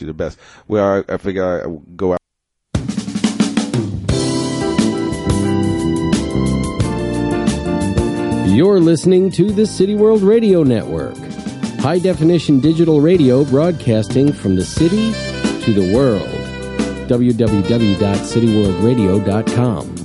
you the best. Well, I, I figure I go out. You're listening to the City World Radio Network, high definition digital radio broadcasting from the city to the world. www.cityworldradio.com.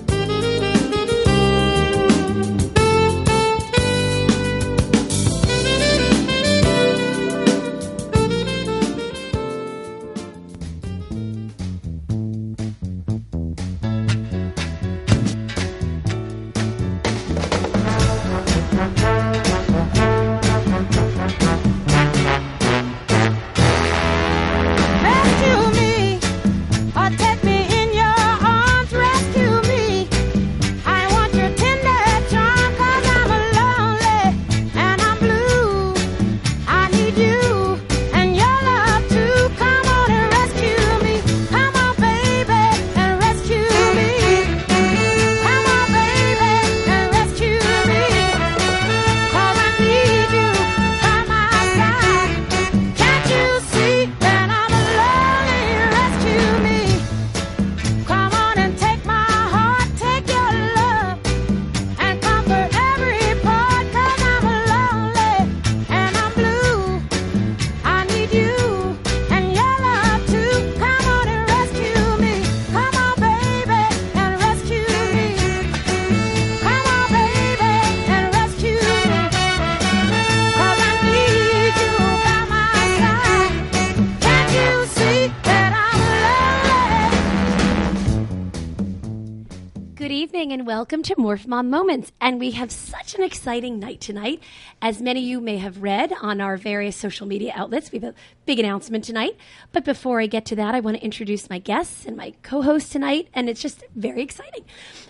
to Morph Mom Moments. And we have such an exciting night tonight. As many of you may have read on our various social media outlets, we have a big announcement tonight. But before I get to that, I want to introduce my guests and my co host tonight. And it's just very exciting.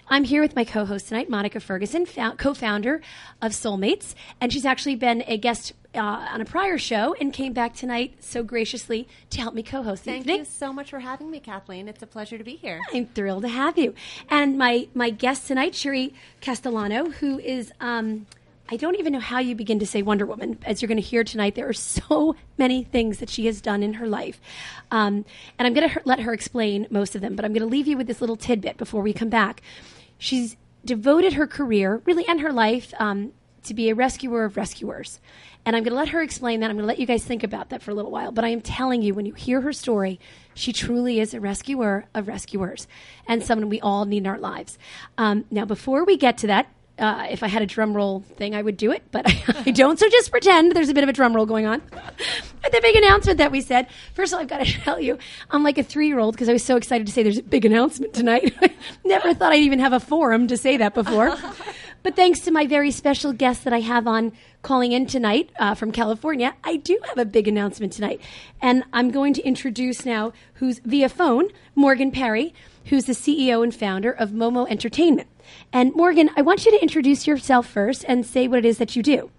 I'm here with my co host tonight, Monica Ferguson, co founder of Soulmates. And she's actually been a guest uh, on a prior show and came back tonight so graciously to help me co-host. Thank evening. you so much for having me, Kathleen. It's a pleasure to be here. I'm thrilled to have you. And my my guest tonight, Cherie Castellano, who is um, I don't even know how you begin to say Wonder Woman. As you're going to hear tonight, there are so many things that she has done in her life, um, and I'm going to let her explain most of them. But I'm going to leave you with this little tidbit before we come back. She's devoted her career, really, and her life. Um, to be a rescuer of rescuers. And I'm going to let her explain that. I'm going to let you guys think about that for a little while. But I am telling you, when you hear her story, she truly is a rescuer of rescuers and someone we all need in our lives. Um, now, before we get to that, uh, if I had a drum roll thing, I would do it, but I, don't. So just pretend there's a bit of a drum roll going on. the big announcement that we said. First of all, I've got to tell you, I'm like a three year old because I was so excited to say there's a big announcement tonight. Never thought I'd even have a forum to say that before. But thanks to my very special guest that I have on calling in tonight uh, from California, I do have a big announcement tonight. And I'm going to introduce now who's via phone, Morgan Perry, who's the CEO and founder of Momo Entertainment. And Morgan, I want you to introduce yourself first and say what it is that you do.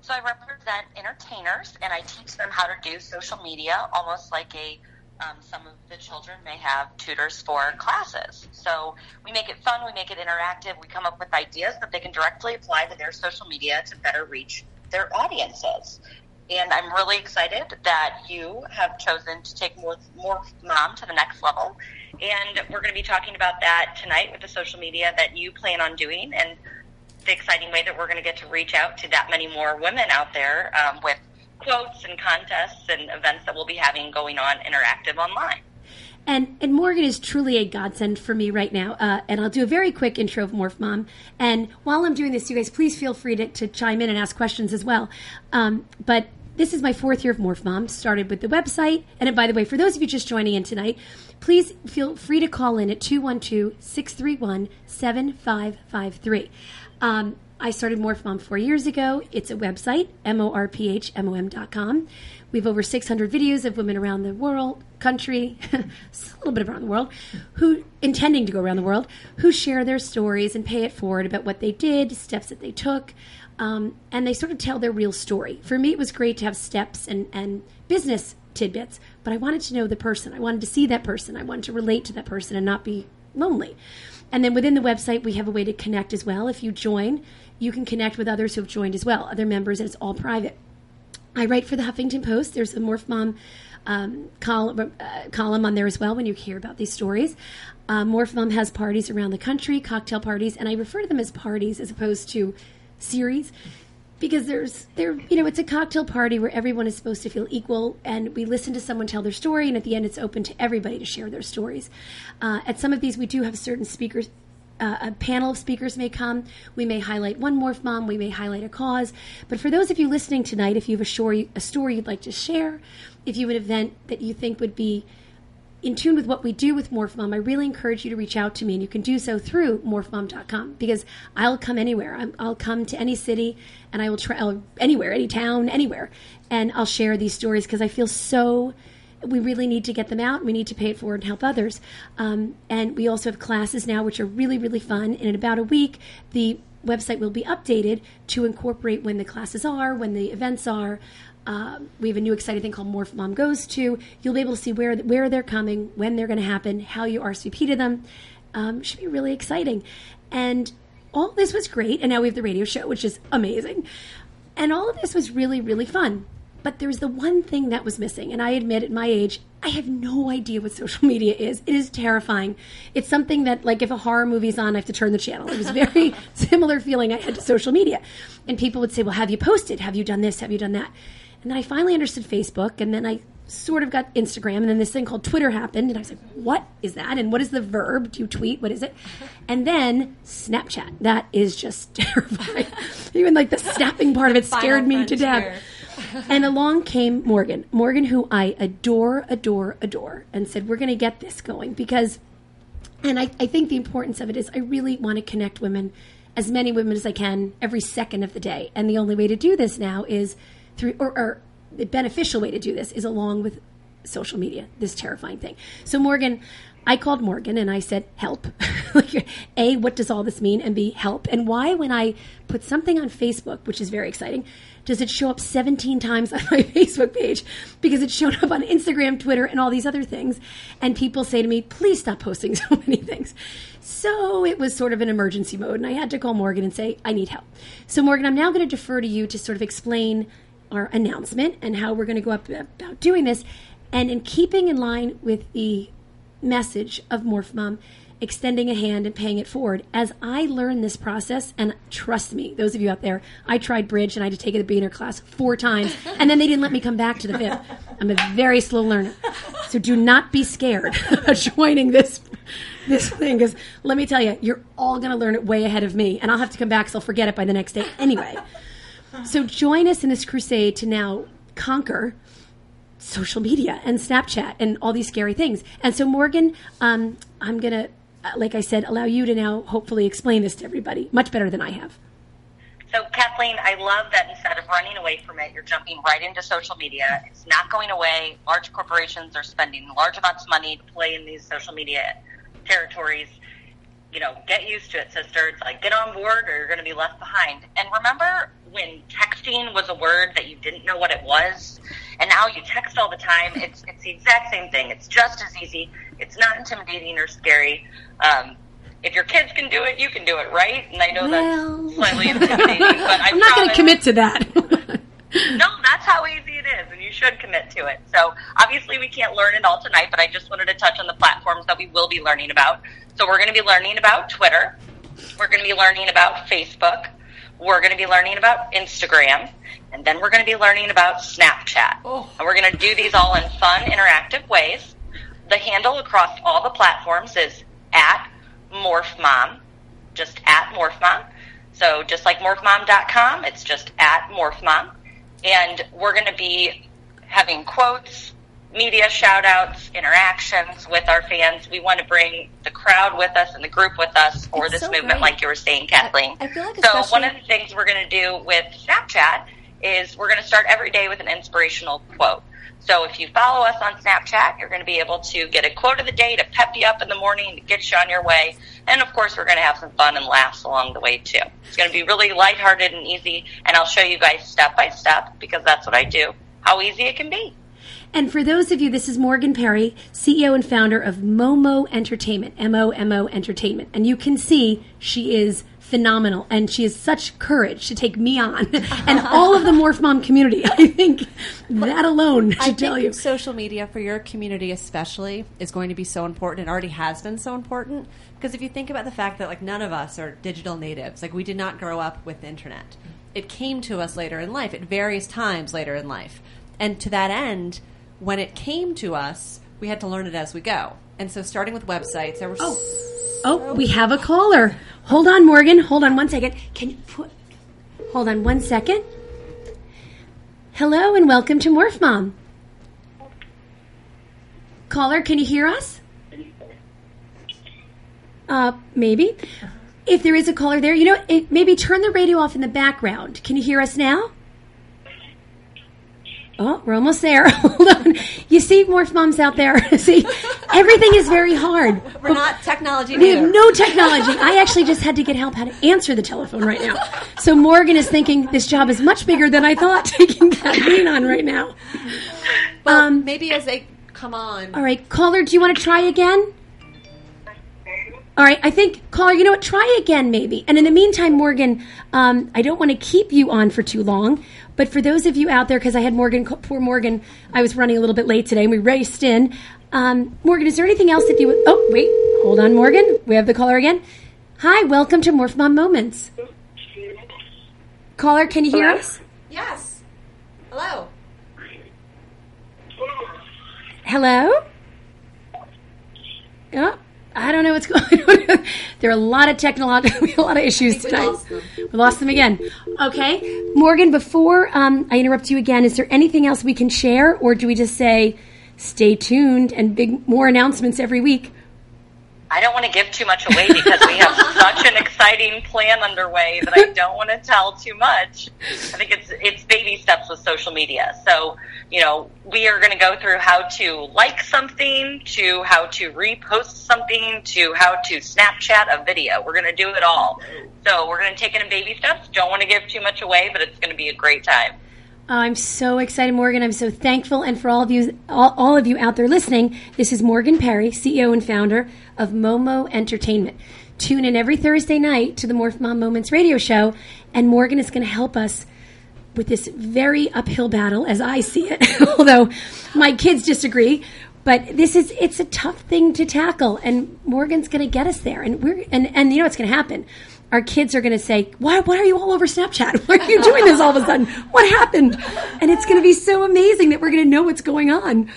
So I represent entertainers and I teach them how to do social media almost like a um, some of the children may have tutors for classes. So we make it fun, we make it interactive, we come up with ideas that they can directly apply to their social media to better reach their audiences. And I'm really excited that you have chosen to take more, more mom to the next level. And we're going to be talking about that tonight with the social media that you plan on doing and the exciting way that we're going to get to reach out to that many more women out there um, with quotes and contests and events that we'll be having going on interactive online. And, and Morgan is truly a godsend for me right now. Uh, and I'll do a very quick intro of Morph Mom. And while I'm doing this, you guys please feel free to, to chime in and ask questions as well. Um, but this is my fourth year of Morph Mom. Started with the website. And by the way, for those of you just joining in tonight, please feel free to call in at 212 631 7553. I started Morph Mom four years ago. It's a website, M-O-R-P-H-M-O-M.com. We have over 600 videos of women around the world, country, a little bit around the world, who intending to go around the world, who share their stories and pay it forward about what they did, steps that they took, um, and they sort of tell their real story. For me, it was great to have steps and, and business tidbits, but I wanted to know the person. I wanted to see that person. I wanted to relate to that person and not be lonely. And then within the website, we have a way to connect as well. If you join, you can connect with others who have joined as well, other members, and it's all private. I write for the Huffington Post. There's a Morph Mom um, column, uh, column on there as well when you hear about these stories. Um, Morph Mom has parties around the country, cocktail parties, and I refer to them as parties as opposed to series because there's there you know it's a cocktail party where everyone is supposed to feel equal and we listen to someone tell their story and at the end it's open to everybody to share their stories uh, at some of these we do have certain speakers uh, a panel of speakers may come. We may highlight one morph mom. We may highlight a cause. But for those of you listening tonight, if you have a story, a story you'd like to share, if you have an event that you think would be in tune with what we do with Morph Mom, I really encourage you to reach out to me, and you can do so through morphmom.com because I'll come anywhere. I'm, I'll come to any city, and I will try anywhere, any town, anywhere, and I'll share these stories because I feel so. We really need to get them out. We need to pay it forward and help others. Um, and we also have classes now, which are really, really fun. And in about a week, the website will be updated to incorporate when the classes are, when the events are. Um, we have a new exciting thing called Morph Mom Goes To. You'll be able to see where where they're coming, when they're going to happen, how you RSVP to them. Um, should be really exciting. And all this was great. And now we have the radio show, which is amazing. And all of this was really, really fun. But there's the one thing that was missing. And I admit, at my age, I have no idea what social media is. It is terrifying. It's something that, like, if a horror movie's on, I have to turn the channel. It was a very similar feeling I had to social media. And people would say, Well, have you posted? Have you done this? Have you done that? And then I finally understood Facebook, and then I sort of got Instagram, and then this thing called Twitter happened, and I was like, "What is that? And what is the verb? Do you tweet? What is it?" And then Snapchat. That is just terrifying. Even like the snapping part of it scared me to death. and along came Morgan, Morgan, who I adore, adore, adore, and said, "We're going to get this going because." And I, I think the importance of it is I really want to connect women, as many women as I can, every second of the day. And the only way to do this now is through, or, or the beneficial way to do this is along with social media, this terrifying thing. So, Morgan, I called Morgan and I said, help. A, what does all this mean? And B, help. And why, when I put something on Facebook, which is very exciting, does it show up 17 times on my Facebook page? Because it showed up on Instagram, Twitter, and all these other things. And people say to me, please stop posting so many things. So it was sort of an emergency mode. And I had to call Morgan and say, I need help. So, Morgan, I'm now going to defer to you to sort of explain our announcement and how we're going to go up about doing this. And in keeping in line with the message of Morph Mom, extending a hand and paying it forward. As I learned this process, and trust me, those of you out there, I tried bridge and I had to take it a beginner class four times, and then they didn't let me come back to the fifth. I'm a very slow learner, so do not be scared joining this this thing. Because let me tell you, you're all going to learn it way ahead of me, and I'll have to come back because I'll forget it by the next day anyway. So join us in this crusade to now conquer social media and Snapchat and all these scary things. And so, Morgan, um, I'm going to, like I said, allow you to now hopefully explain this to everybody much better than I have. So, Kathleen, I love that instead of running away from it, you're jumping right into social media. It's not going away. Large corporations are spending large amounts of money to play in these social media territories. You know, get used to it, sister. It's like get on board or you're going to be left behind. And remember when texting was a word that you didn't know what it was, and now you text all the time. It's it's the exact same thing. It's just as easy. It's not intimidating or scary. Um, if your kids can do it, you can do it, right? And I know Well. that's slightly intimidating, but I I'm not going to commit to that. no, that's how easy it is, and you should commit to it. So obviously, we can't learn it all tonight, but I just wanted to touch on the platforms that we will be learning about. So we're going to be learning about Twitter. We're going to be learning about Facebook. We're going to be learning about Instagram, and then we're going to be learning about Snapchat. And we're going to do these all in fun, interactive ways. The handle across all the platforms is at MorphMom, just at MorphMom. So just like morphmom.com, it's just at morphmom. And we're going to be having quotes, media shout outs, interactions with our fans. We want to bring the crowd with us and the group with us for It's this so movement, great. like you were saying, Kathleen. I feel like so one of the things we're going to do with Snapchat is we're going to start every day with an inspirational quote. So if you follow us on Snapchat, you're going to be able to get a quote of the day to pep you up in the morning, to get you on your way. And of course, we're going to have some fun and laughs along the way too. It's going to be really lighthearted and easy, and I'll show you guys step by step because that's what I do, how easy it can be. And for those of you, this is Morgan Perry, CEO and founder of Momo Entertainment, M O M O Entertainment. And you can see she is phenomenal, and she has such courage to take me on and all of the Morph Mom community. I think that alone should I tell think you. social media for your community especially is going to be so important. It already has been so important because if you think about the fact that like none of us are digital natives, like we did not grow up with the internet. It came to us later in life at various times later in life. And to that end, when it came to us, we had to learn it as we go. And so starting with websites, there were Oh, oh, we have a caller. Hold on, Morgan. Hold on one second. Can you put? Hold on one second. Hello and welcome to Morph Mom. Caller, can you hear us? Uh, maybe. If there is a caller there, you know, it, maybe turn the radio off in the background. Can you hear us now? Oh, we're almost there. Hold on. You see, Morph Moms out there. see, everything is very hard. we're not technology We have no technology. I actually just had to get help how to answer the telephone right now. So Morgan is thinking this job is much bigger than I thought taking Kathleen on right now. well, um, maybe as they come on. All right, caller, do you want to try again? All right, I think caller, you know what? Try again, maybe. And in the meantime, Morgan, um, I don't want to keep you on for too long, but for those of you out there, because I had Morgan, poor Morgan, I was running a little bit late today, and we raced in. Um, Morgan, is there anything else that you? would Oh, wait, hold on, Morgan. We have the caller again. Hi, welcome to Morph Mom Moments. Caller, can you hear us? Yes. Hello. Hello? Oh, I don't know what's going on. there are a lot of technological, a lot of issues we tonight. lost them. We lost them again. Okay. Morgan, before um, I interrupt you again, is there anything else we can share, or do we just say stay tuned and big more announcements every week? I don't want to give too much away because we have such an exciting plan underway that I don't want to tell too much. I think it's it's baby steps with social media. So, you know, we are going to go through how to like something, to how to repost something, to how to Snapchat a video. We're going to do it all. So, we're going to take it in baby steps. Don't want to give too much away, but it's going to be a great time. Oh, I'm so excited, Morgan. I'm so thankful. And for all of you, all, all of you out there listening, this is Morgan Perry, CEO and founder of Momo Entertainment. Tune in every Thursday night to the Morph Mom Moments radio show, and Morgan is going to help us with this very uphill battle, as I see it. Although my kids disagree, but this is it's a tough thing to tackle, and Morgan's going to get us there. And we're and and you know what's going to happen our kids are going to say, why, why are you all over Snapchat? Why are you doing this all of a sudden? What happened? And it's going to be so amazing that we're going to know what's going on.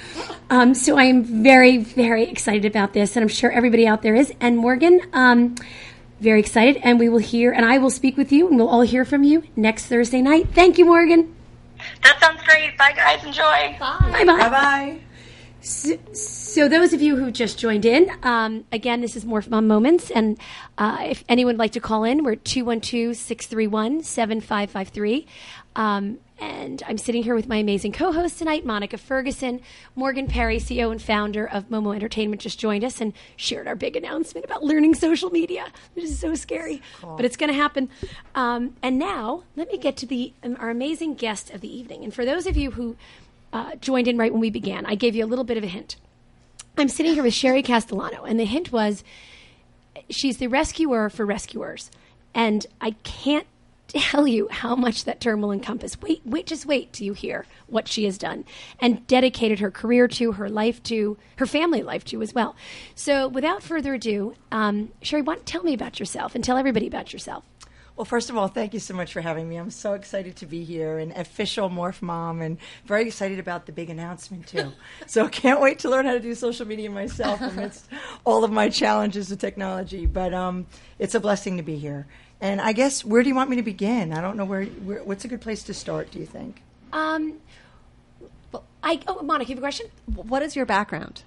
Um, so I am very, very excited about this, and I'm sure everybody out there is. And Morgan, um, very excited, and we will hear, and I will speak with you, and we'll all hear from you next Thursday night. Thank you, Morgan. That sounds great. Bye, guys. Enjoy. Bye bye. Bye. So, so those of you who just joined in, um, again, this is Morph Mom Moments. And uh, if anyone would like to call in, we're 212 631 7553. Um, And I'm sitting here with my amazing co host tonight, Monica Ferguson. Morgan Perry, CEO and founder of Momo Entertainment, just joined us and shared our big announcement about learning social media, which is so scary. But it's going to happen. Um, and now, let me get to the um, our amazing guest of the evening. And for those of you who uh, joined in right when we began, I gave you a little bit of a hint. I'm sitting here with Cherie Castellano, and the hint was she's the rescuer for rescuers. And I can't tell you how much that term will encompass. Wait, wait, just wait till you hear what she has done and dedicated her career to, her life to, her family life to as well. So without further ado, um, Cherie, why don't tell me about yourself and tell everybody about yourself. Well, first of all, thank you so much for having me. I'm so excited to be here, an official Morph Mom, and very excited about the big announcement, too. so can't wait to learn how to do social media myself amidst all of my challenges with technology. But um, it's a blessing to be here. And I guess, where do you want me to begin? I don't know where, where what's a good place to start, do you think? Um, well, I, oh, Monica, you have a question? What is your background?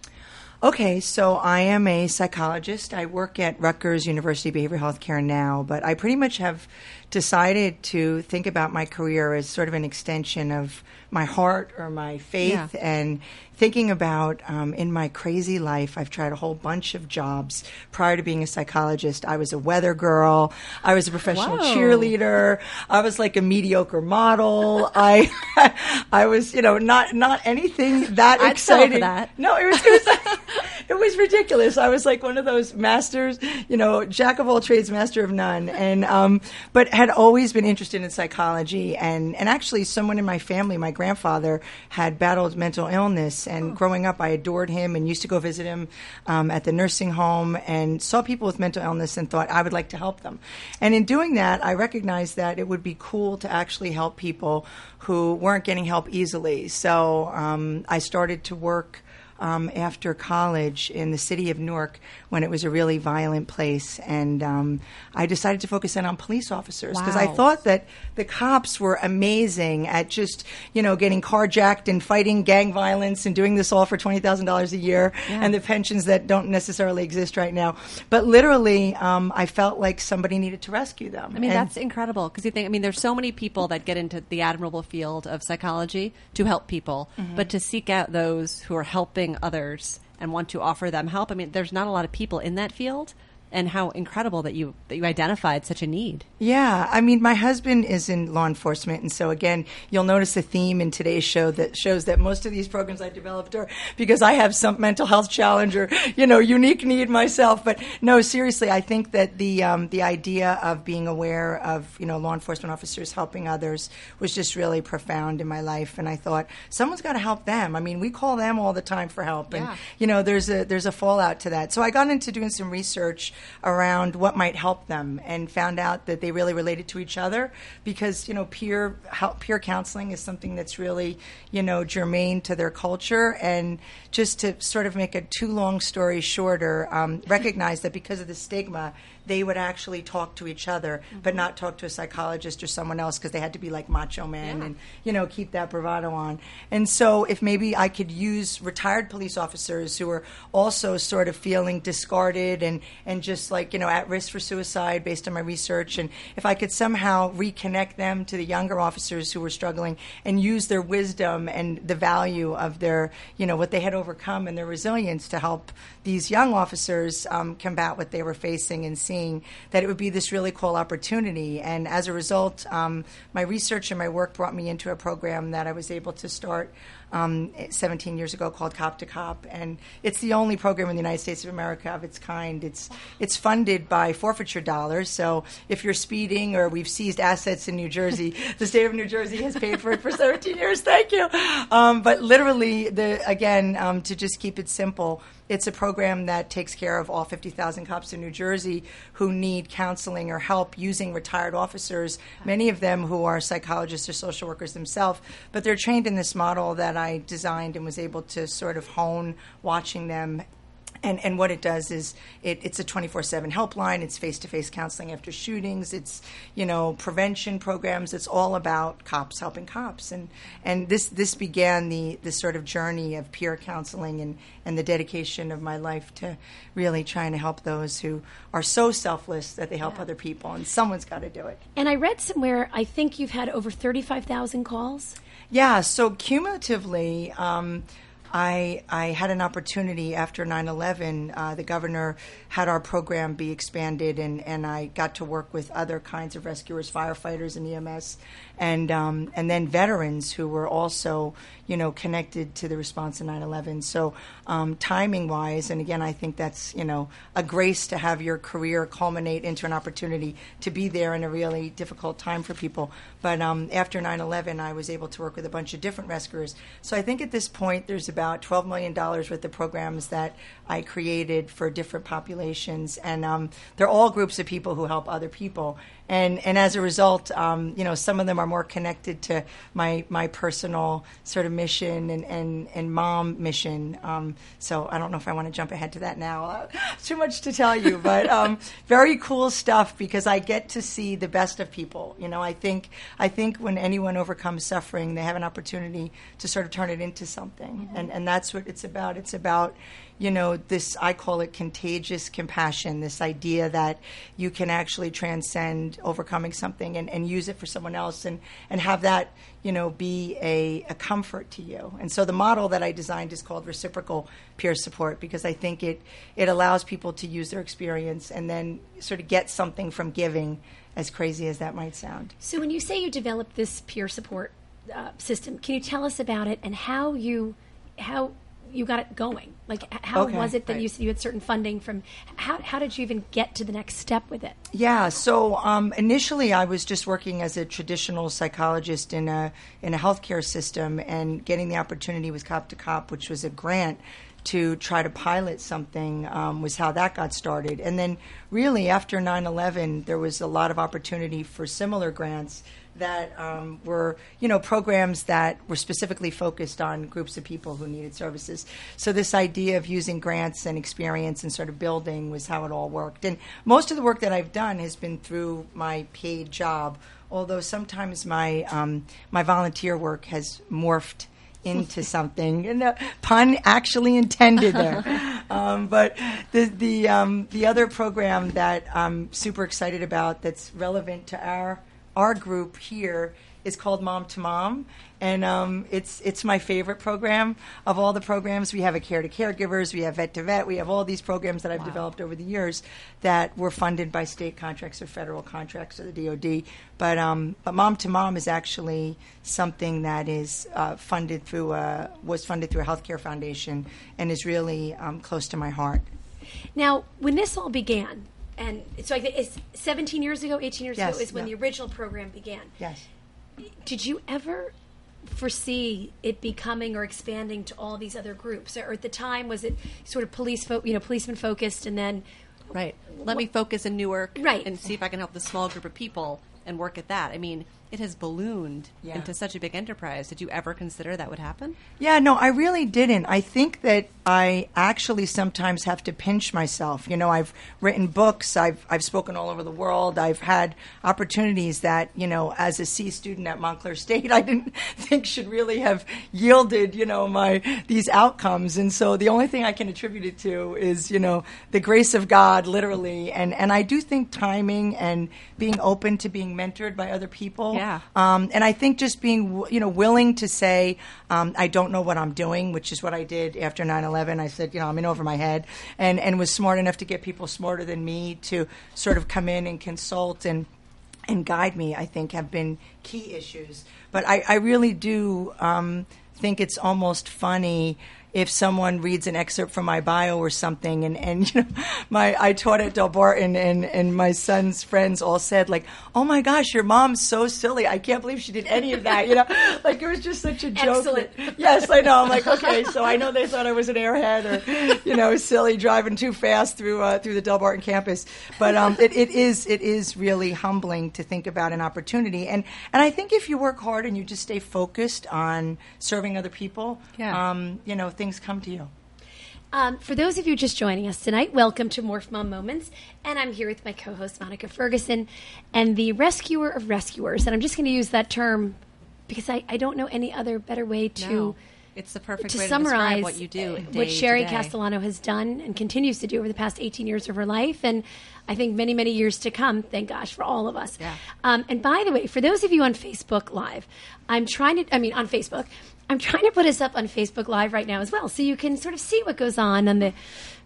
Okay, so I am a psychologist. I work at Rutgers University Behavioral Health Care now, but I pretty much have decided to think about my career as sort of an extension of my heart or my faith Yeah. and thinking about um, in my crazy life i've tried a whole bunch of jobs prior to being a psychologist i was a weather girl i was a professional Whoa. cheerleader i was like a mediocre model i i was you know not not anything that I'd exciting that. no it was it was, it was ridiculous. I was like one of those masters, you know, jack of all trades, master of none, and um, but had always been interested in psychology. And and actually, someone in my family, my grandfather, had battled mental illness, and growing up, I adored him and used to go visit him um, at the nursing home and saw people with mental illness and thought I would like to help them. And in doing that, I recognized that it would be cool to actually help people who weren't getting help easily. So um, I started to work um, after college in the city of Newark when it was a really violent place. And um, I decided to focus in on police officers because I thought that the cops were amazing at just, you know, getting carjacked and fighting gang violence and doing this all for $20,000 a year and the pensions that don't necessarily exist right now. But literally, um, I felt like somebody needed to rescue them. I mean, And- that's incredible because you think, I mean, there's so many people that get into the admirable field of psychology to help people, Mm-hmm. but to seek out those who are helping others and want to offer them help. I mean, there's not a lot of people in that field, and how incredible that you that you identified such a need. Yeah, I mean, my husband is in law enforcement, and so again, you'll notice a theme in today's show that shows that most of these programs I developed are because I have some mental health challenge or you know unique need myself. But no, seriously, I think that the um, the idea of being aware of you know law enforcement officers helping others was just really profound in my life, and I thought someone's got to help them. I mean, we call them all the time for help, and Yeah. you know there's a there's a fallout to that. So I got into doing some research around what might help them and found out that they really related to each other because you know peer help, peer counseling is something that's really you know germane to their culture. And just to sort of make a too long story shorter um, recognize that because of the stigma they would actually talk to each other but not talk to a psychologist or someone else because they had to be like macho man and you know keep that bravado on. And so if maybe i could use retired police officers who are also sort of feeling discarded and and just like you know at risk for suicide based on my research and if i could somehow reconnect them to the younger officers who were struggling and use their wisdom and the value of their you know what they had overcome and their resilience to help these young officers um, combat what they were facing and seeing that it would be this really cool opportunity. And as a result um, my research and my work brought me into a program that i was able to start um, 17 years ago called Cop to Cop, and it's the only program in the United States of America of its kind. It's it's funded by forfeiture dollars. So if you're speeding or we've seized assets in New Jersey, the state of New Jersey has paid for it for 17 years. Thank you. Um, but literally, the again um, to just keep it simple. It's a program that takes care of all 50,000 cops in New Jersey who need counseling or help using retired officers, many of them who are psychologists or social workers themselves, but they're trained in this model that I designed and was able to sort of hone watching them. And, and what it does is it, it's a 24-7 helpline. It's face-to-face counseling after shootings. It's you know prevention programs. It's all about cops helping cops. And and this this began the the sort of journey of peer counseling and and the dedication of my life to really trying to help those who are so selfless that they help other people. And someone's got to do it. And I read somewhere, I think you've had over 35,000 calls. Yeah, so cumulatively, um, I, I had an opportunity after 9 11. Uh, the governor had our program be expanded, and, and I got to work with other kinds of rescuers, firefighters, and EMS, and, um, and then veterans who were also you know, connected to the response to 9/11. So, um, timing-wise, and again, I think that's you know a grace to have your career culminate into an opportunity to be there in a really difficult time for people. But um, after 9/11, I was able to work with a bunch of different rescuers. So I think at this point, there's about 12 million dollars worth of programs that I created for different populations, and um, they're all groups of people who help other people. And and as a result, um, you know, some of them are more connected to my my personal sort of mission and and, and mom mission. Um, so I don't know if I want to jump ahead to that now. Uh, too much to tell you, but um, very cool stuff because I get to see the best of people. You know, I think I think when anyone overcomes suffering, they have an opportunity to sort of turn it into something, and and that's what it's about. It's about you know this I call it contagious compassion. This idea that you can actually transcend overcoming something and, and use it for someone else, and and have that you know be a, a comfort to you. And so the model that I designed is called reciprocal peer support because I think it it allows people to use their experience and then sort of get something from giving, as crazy as that might sound. So when you say you developed this peer support uh, system, can you tell us about it and how you how you got it going? Like, how Okay. was it that Right. you you had certain funding from? How how did you even get to the next step with it? Yeah. So um, initially, I was just working as a traditional psychologist in a in a healthcare system, and getting the opportunity with Cop to Cop, which was a grant to try to pilot something, um, was how that got started. And then, really, after 9/11, there was a lot of opportunity for similar grants that um, were, you know, programs that were specifically focused on groups of people who needed services. So this idea of using grants and experience and sort of building was how it all worked. And most of the work that I've done has been through my paid job, although sometimes my um, my volunteer work has morphed into something. And the pun actually intended there. um, but the the um, the other program that I'm super excited about that's relevant to our our group here is called Mom to Mom, and um, it's it's my favorite program of all the programs. We have a Care to Caregivers, we have Vet to Vet, we have all these programs that I've developed over the years that were funded by state contracts or federal contracts or the DoD. But um, but Mom to Mom is actually something that is uh, funded through a, was funded through a healthcare foundation and is really um, close to my heart. Now, when this all began, and so I think it's 17 years ago, 18 years Yes, ago is when yeah. the original program began. Yes. Did you ever foresee it becoming or expanding to all these other groups, or at the time was it sort of police, fo- you know, policeman focused, and then Right. Let me focus in Newark Right. and see if I can help this small group of people and work at that. I mean, it has ballooned Yeah. into such a big enterprise. Did you ever consider that would happen? Yeah, no, I really didn't. I think that I actually sometimes have to pinch myself. You know, I've written books, I've I've spoken all over the world, I've had opportunities that, you know, as a C student at Montclair State, I didn't think should really have yielded, you know, my these outcomes. And so the only thing I can attribute it to is, you know, the grace of God, literally. And and I do think timing and being open to being mentored by other people. Yeah. Um, and I think just being, you know, willing to say, um, I don't know what I'm doing, which is what I did after 9/11. I said, you know, I'm in over my head, and and was smart enough to get people smarter than me to sort of come in and consult and and guide me. I think have been key issues. But I, I really do um, think it's almost funny if someone reads an excerpt from my bio or something and, and you know my I taught at Delbarton and, and my son's friends all said like oh my gosh your mom's so silly. I can't believe she did any of that you know? Like it was just such a joke. Excellent. yes I know. I'm like okay so I know they thought I was an airhead or you know silly driving too fast through uh, through the Delbarton campus. But um, it, it is it is really humbling to think about an opportunity. And and I think if you work hard and you just stay focused on serving other people Yeah. um, you know things come to you Um, for those of you just joining us tonight, welcome to Morph Mom Moments. And I'm here with my co host, Monica Ferguson, and the rescuer of rescuers. And I'm just going to use that term because I, I don't know any other better way to. No. It's the perfect to way to summarize what you do. what Cherie. Castellano has done and continues to do over the past 18 years of her life, and I think many, many years to come. Thank gosh for all of us. Yeah. Um, and by the way, for those of you on Facebook Live, I'm trying to, I mean, on Facebook, I'm trying to put us up on Facebook Live right now as well, so you can sort of see what goes on on the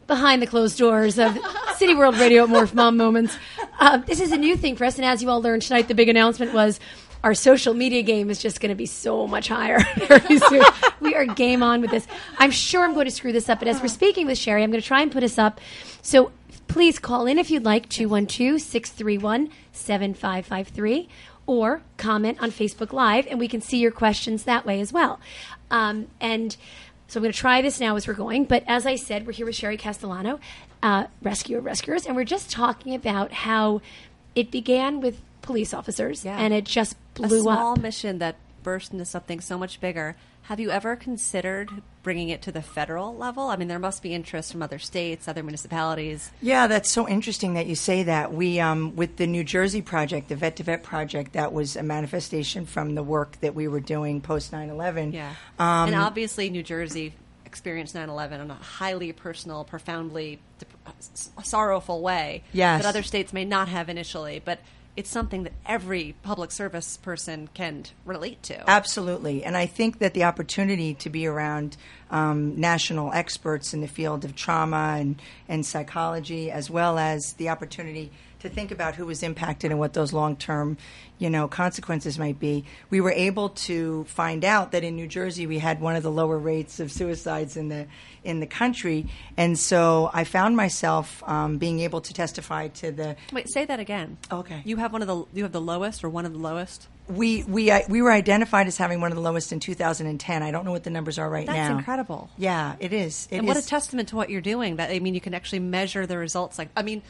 behind the closed doors of City World Radio at Morph Mom Moments. Uh, this is a new thing for us, and as you all learned tonight, the big announcement was our social media game is just going to be so much higher very soon. we are game on with this. I'm sure I'm going to screw this up, but as we're speaking with Cherie, I'm going to try and put us up. So please call in if you'd like 212 631 7553 or comment on Facebook Live, and we can see your questions that way as well. Um, and so I'm going to try this now as we're going. But as I said, we're here with Cherie Castellano, uh, Rescue of Rescuers, and we're just talking about how it began with police officers Yeah. and it just blew up. a small up. mission that burst into something so much bigger. Have you ever considered bringing it to the federal level? I mean, there must be interest from other states, other municipalities. Yeah, that's so interesting that you say that. We, um, with the New Jersey project, the Vet to Vet project, that was a manifestation from the work that we were doing post 9 11. Yeah. Um, and obviously, New Jersey experienced 9 11 in a highly personal, profoundly dep- sorrowful way Yes. that other states may not have initially. But it's something that every public service person can relate to. Absolutely. And I think that the opportunity to be around um, national experts in the field of trauma and, and psychology, as well as the opportunity to think about who was impacted and what those long-term, you know, consequences might be. We were able to find out that in New Jersey we had one of the lower rates of suicides in the in the country, and so I found myself um, being able to testify to the Wait, say that again. Okay. You have one of the you have the lowest or one of the lowest. we we uh, we were identified as having one of the lowest in 2010. I don't know what the numbers are right That's now. That's incredible. Yeah, it is. It and what a testament to what you're doing. That I mean, you can actually measure the results. Like, I mean,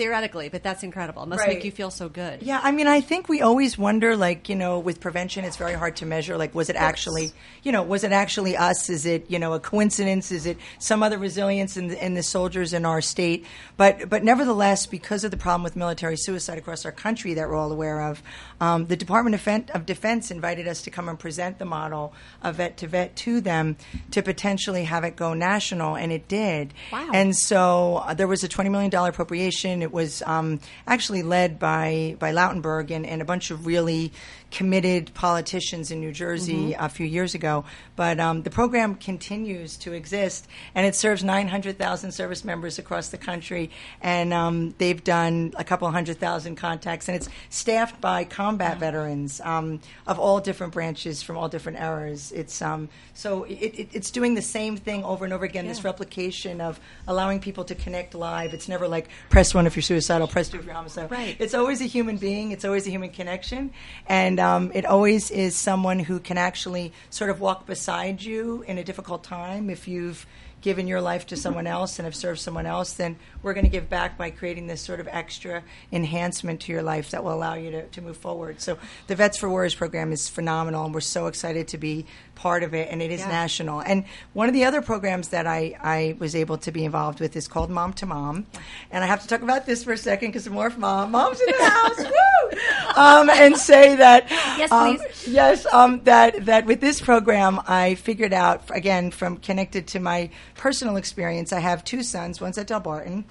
theoretically, but that's incredible. It must Right. make you feel so good. Yeah, I mean, I think we always wonder, like, you know, with prevention, it's very hard to measure. Like, was it actually, you know, was it actually us? Is it, you know, a coincidence? Is it some other resilience in the, in the soldiers in our state? But, but nevertheless, because of the problem with military suicide across our country that we're all aware of, um, the Department of, Fen- of Defense invited us to come and present the model of vet to vet to them to potentially have it go national, and it did. Wow. And so uh, there was a $20 million appropriation. It was um, actually led by, by Lautenberg and, and a bunch of really committed politicians in New Jersey a few years ago. But um, the program continues to exist, and it serves 900,000 service members across the country. And um, they've done a couple hundred thousand contacts, and it's staffed by combat veterans um, of all different branches from all different eras. It's um, so it, it, it's doing the same thing over and over again. This replication of allowing people to connect live. It's never like press one if you're suicidal, press two if you're homicidal. Right. It's always a human being. It's always a human connection, and um, it always is someone who can actually sort of walk beside you in a difficult time. If you've given your life to someone else and have served someone else, then we're going to give back by creating this sort of extra enhancement to your life that will allow you to, to move forward. So the Vets for Warriors program is phenomenal, and we're so excited to be part of it, and it is Yeah. national. And one of the other programs that I, I was able to be involved with is called Mom to Mom. And I have to talk about this for a second because more mom. Mom's in the house. Woo! Um, and say that Yes, um, please. yes, um, that that with this program, I figured out again from connected to my personal experience. I have two sons. One's at Delbarton.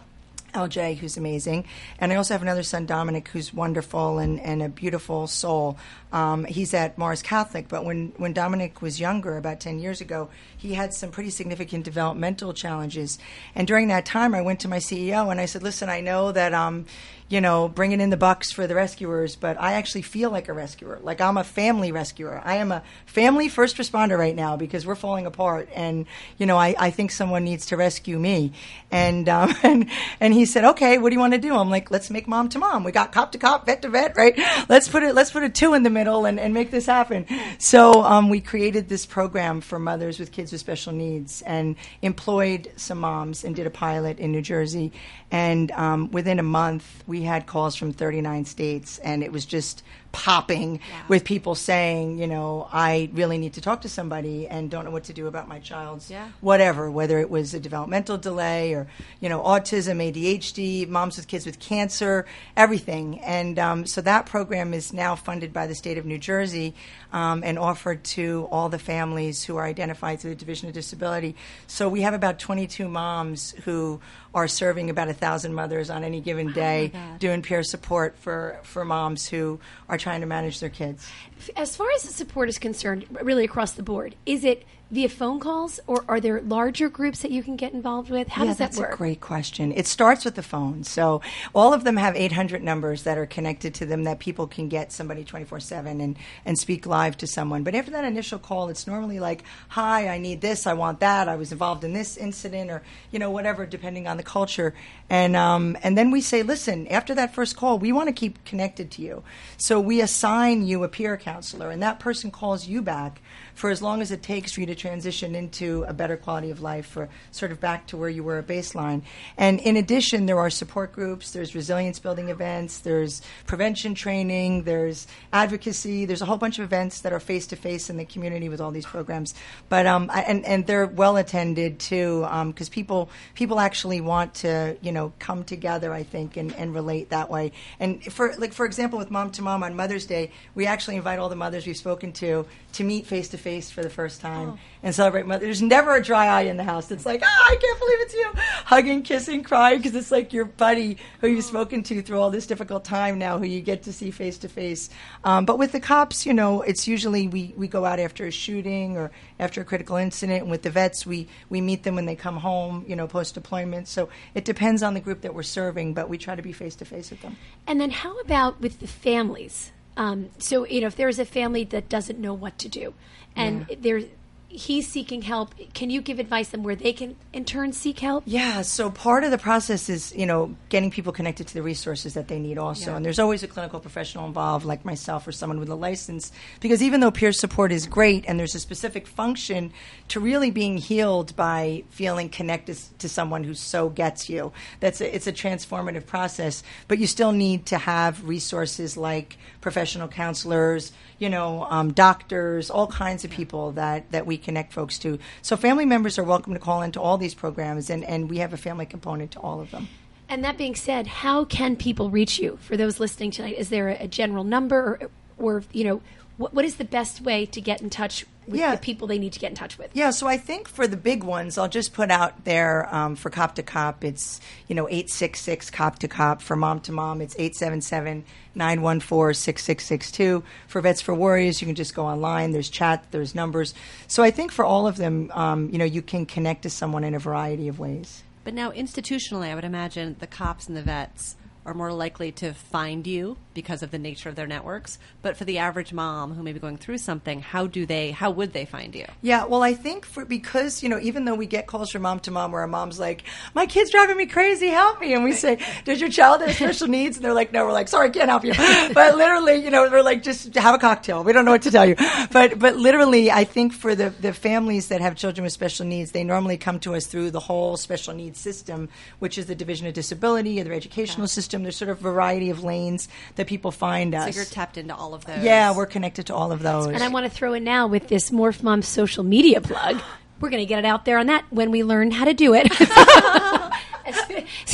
LJ, who's amazing, and I also have another son, Dominic, who's wonderful and, and a beautiful soul. Um, he's at Morris Catholic, but when, when Dominic was younger, about 10 years ago, he had some pretty significant developmental challenges. And during that time, I went to my CEO and I said, Listen, I know that, um, you know, bringing in the bucks for the rescuers, but I actually feel like a rescuer. Like I'm a family rescuer. I am a family first responder right now because we're falling apart, and you know, I, I think someone needs to rescue me. And um, and and he said, okay, what do you want to do? I'm like, let's make mom to mom. We got cop to cop, vet to vet, right? Let's put it let's put a two in the middle and, and make this happen. So um, we created this program for mothers with kids with special needs and employed some moms and did a pilot in New Jersey. And um, within a month, we had calls from 39 states, and it was just popping with people saying, you know, I really need to talk to somebody and don't know what to do about my child's Yeah. whatever, whether it was a developmental delay or, you know, autism, ADHD, moms with kids with cancer, everything. And um, so that program is now funded by the state of New Jersey um, and offered to all the families who are identified through the Division of Disability. So we have about 22 moms who are serving about a thousand mothers on any given day, doing peer support for, for moms who are trying to manage their kids. As far as the support is concerned, really across the board, is it via phone calls or are there larger groups that you can get involved with? How yeah, does that that's work? That's a great question. It starts with the phone. So all of them have 800 numbers that are connected to them that people can get somebody 24/7 and and speak live to someone. But after that initial call, it's normally like, "Hi, I need this. I want that. I was involved in this incident, or you know, whatever, depending on the culture." And um, and then we say, "Listen, after that first call, we want to keep connected to you. So we assign you a peer counselor, and that person calls you back." For as long as it takes for you to transition into a better quality of life or sort of back to where you were at baseline. And in addition, there are support groups, there's resilience building events, there's prevention training, there's advocacy, there's a whole bunch of events that are face to face in the community with all these programs. But um, I- and and they're well attended too because people people actually want to you know come together I think and, and relate that way. And for like for example with Mom to Mom on Mother's Day, we actually invite all the mothers we've spoken to to meet face to face face for the first time and celebrate mother. There's never a dry eye in the house. It's like, oh, I can't believe it's you, hugging, kissing, crying, because it's like your buddy who you've spoken to through all this difficult time now, who you get to see face to face. Um, But with the cops, you know, it's usually we we go out after a shooting or after a critical incident, and with the vets, we we meet them when they come home, you know, post deployment. So it depends on the group that we're serving, but we try to be face to face with them. And then how about with the families? Um, so you know, if there is a family that doesn't know what to do, and they're he's seeking help, can you give advice on where they can in turn seek help? Yeah, so part of the process is, you know, getting people connected to the resources that they need also. And there's always a clinical professional involved, like myself or someone with a license. Because even though peer support is great and there's a specific function to really being healed by feeling connected to someone who so gets you, that's a, it's a transformative process. But you still need to have resources like professional counselors, you know, um, doctors, all kinds of people that, that we connect folks to. So family members are welcome to call into all these programs, and, and we have a family component to all of them. And that being said, how can people reach you? For those listening tonight, is there a, a general number, or, or you know, what, what is the best way to get in touch with Yeah. the people they need to get in touch with? Yeah, so I think for the big ones, I'll just put out there um, for cop to cop, it's, you know, 866 cop to cop. For mom to mom, it's 877 914 6662. For Vets for Warriors, you can just go online. There's chat, there's numbers. So I think for all of them, um, you know, you can connect to someone in a variety of ways. But now, institutionally, I would imagine the cops and the vets are more likely to find you because of the nature of their networks. But for the average mom who may be going through something, how do they? How would they find you? Yeah, well, I think for because you know, even though we get calls from mom to mom where a mom's like, "My kid's driving me crazy, help me," and we say, "Does your child have special needs?" and they're like, "No," we're like, "Sorry, can't help you," but literally, you know, we're like, "Just have a cocktail." We don't know what to tell you, but but literally, I think for the the families that have children with special needs, they normally come to us through the whole special needs system, which is the Division of Disability or their educational system. There's sort of variety of lanes that people find us. So you're tapped into all of those. yeah, we're connected to all of those. And I want to throw in now with this Morph Mom social media plug. We're going to get it out there on that when we learn how to do it.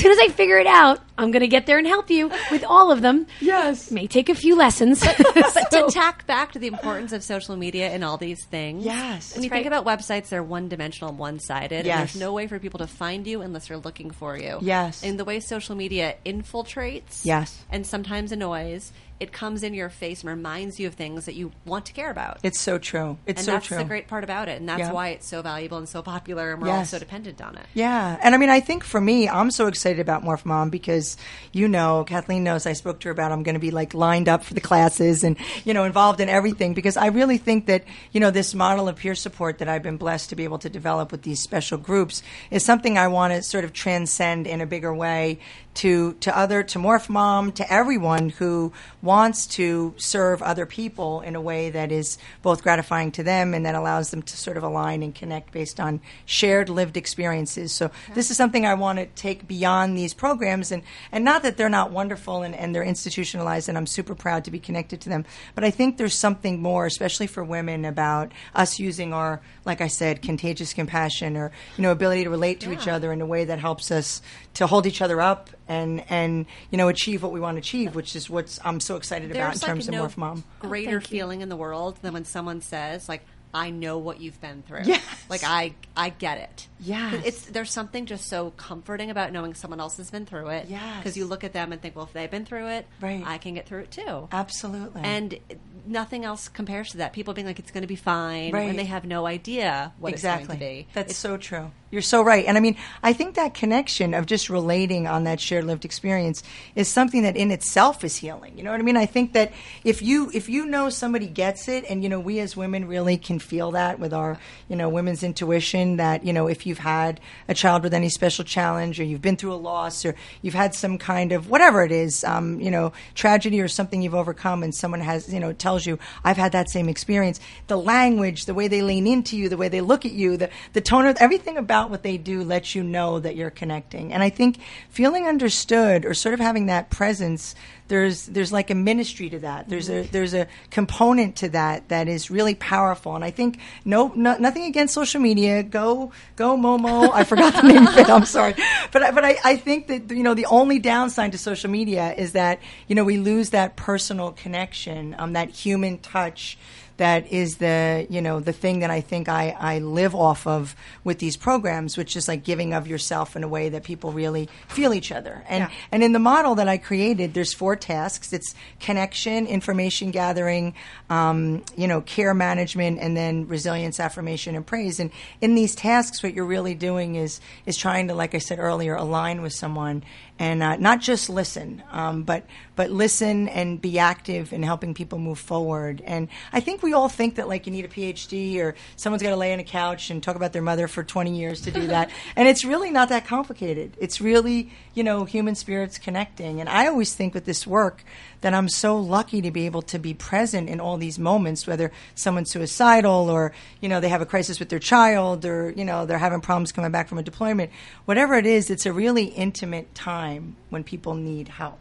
as soon as I figure it out, I'm going to get there and help you with all of them. Yes. May take a few lessons. But to tack back to the importance of social media and all these things. Yes. When you That's think about websites, they're one dimensional one sided. Yes. There's no way for people to find you unless they're looking for you. Yes. And the way social media infiltrates Yes. and sometimes annoys, it comes in your face and reminds you of things that you want to care about. It's so true. It's and so that's true. the great part about it. And that's Yeah. why it's so valuable and so popular and we're all so dependent on it. Yeah, and I mean, I think for me, I'm so excited about Morph Mom because you know, Kathleen knows I spoke to her about I'm going to be like lined up for the classes and you know involved in everything because I really think that you know this model of peer support that I've been blessed to be able to develop with these special groups is something I want to sort of transcend in a bigger way to to other to Morph Mom to everyone who wants to serve other people in a way that is both gratifying to them and that allows them to sort of align and connect based on shared lived experiences. So this is something I want to take beyond these programs and and not that they're not wonderful and, and they're institutionalized and I'm super proud to be connected to them. But I think there's something more, especially for women, about us using our, like I said, contagious compassion or you know ability to relate to each other in a way that helps us to hold each other up and and you know achieve what we want to achieve, which is what I'm so excited about in There's terms like of Morph Mom. Oh, greater thank you. feeling in the world than when someone says like I know what you've been through. Yes. Like I I get it. Yes. It's there's something just so comforting about knowing someone else has been through it. Yeah, Because you look at them and think, well, if they've been through it, Right. I can get through it too. Absolutely. And nothing else compares to that. People being like, it's going to be fine Right. when they have no idea what exactly. it's going to be. That's It's- so true. You're so right. And I mean, I think that connection of just relating on that shared lived experience is something that in itself is healing. You know what I mean? I think that if you if you know somebody gets it and you know we as women really can feel that with our, you know, women's intuition that, you know, if you've had a child with any special challenge or you've been through a loss or you've had some kind of whatever it is, um, you know, tragedy or something you've overcome and someone has, you know, tells you, I've had that same experience. The language, the way they lean into you, the way they look at you, the, the tone of everything about what they do lets you know that you're connecting. And I think feeling understood or sort of having that presence, there's there's like a ministry to that. There's a there's a component to that that is really powerful. And I think no, no nothing against social media. Go go Momo. I forgot the name of it. I'm sorry, but but I, I think that you know the only downside to social media is that you know we lose that personal connection, um, that human touch that is the you know the thing that I think I, I live off of with these programs, which is like giving of yourself in a way that people really feel each other. And Yeah. and in the model that I created, there's four tasks. It's connection, information gathering, um, you know, care management, and then resilience, affirmation, and praise. And in these tasks, what you're really doing is is trying to, like I said earlier, align with someone and uh, not just listen, um, but but listen and be active in helping people move forward. And I think we all think that like you need a PhD or someone's got to lay on a couch and talk about their mother for 20 years to do that. and it's really not that complicated. It's really you know human spirits connecting. And I always think with this work that I'm so lucky to be able to be present in all these moments, whether someone's suicidal or you know they have a crisis with their child or you know they're having problems coming back from a deployment. Whatever it is, it's a really intimate time when people need help.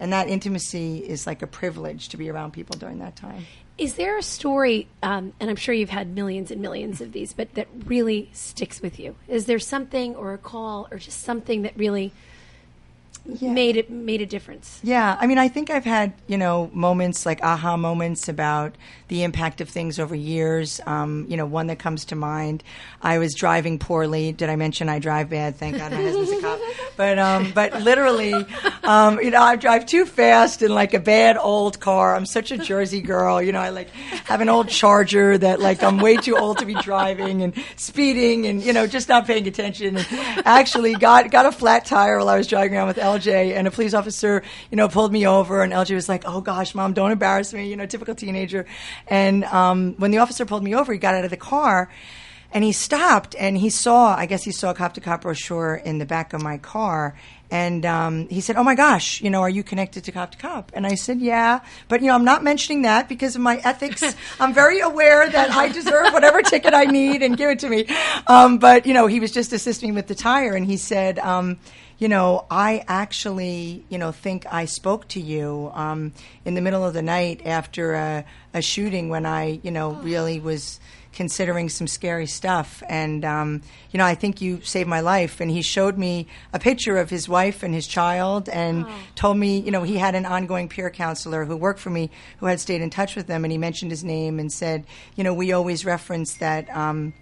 And that intimacy is like a privilege to be around people during that time. Is there a story, um, and I'm sure you've had millions and millions of these, but that really sticks with you? Is there something or a call or just something that really made it made a difference? Yeah, I mean, I think I've had you know moments like aha moments about the impact of things over years. Um, you know, one that comes to mind. I was driving poorly. Did I mention I drive bad? Thank God my husband's a cop. But um, but literally, um, you know, I drive too fast in like a bad old car. I'm such a Jersey girl. You know, I like have an old Charger that like I'm way too old to be driving and speeding and you know just not paying attention. And actually got got a flat tire while I was driving around with LJ, and a police officer, you know, pulled me over, and LJ was like, "Oh gosh, mom, don't embarrass me," you know, typical teenager. And um, when the officer pulled me over, he got out of the car. And he stopped and he saw, I guess he saw a cop to cop brochure in the back of my car. And um, he said, Oh my gosh, you know, are you connected to cop to cop? And I said, Yeah. But, you know, I'm not mentioning that because of my ethics. I'm very aware that I deserve whatever ticket I need and give it to me. Um, but, you know, he was just assisting me with the tire and he said, um, you know, I actually, you know, think I spoke to you um, in the middle of the night after a, a shooting when I, you know, really was considering some scary stuff. And, um, you know, I think you saved my life. And he showed me a picture of his wife and his child and told me, you know, he had an ongoing peer counselor who worked for me who had stayed in touch with them. And he mentioned his name and said, you know, we always reference that, um,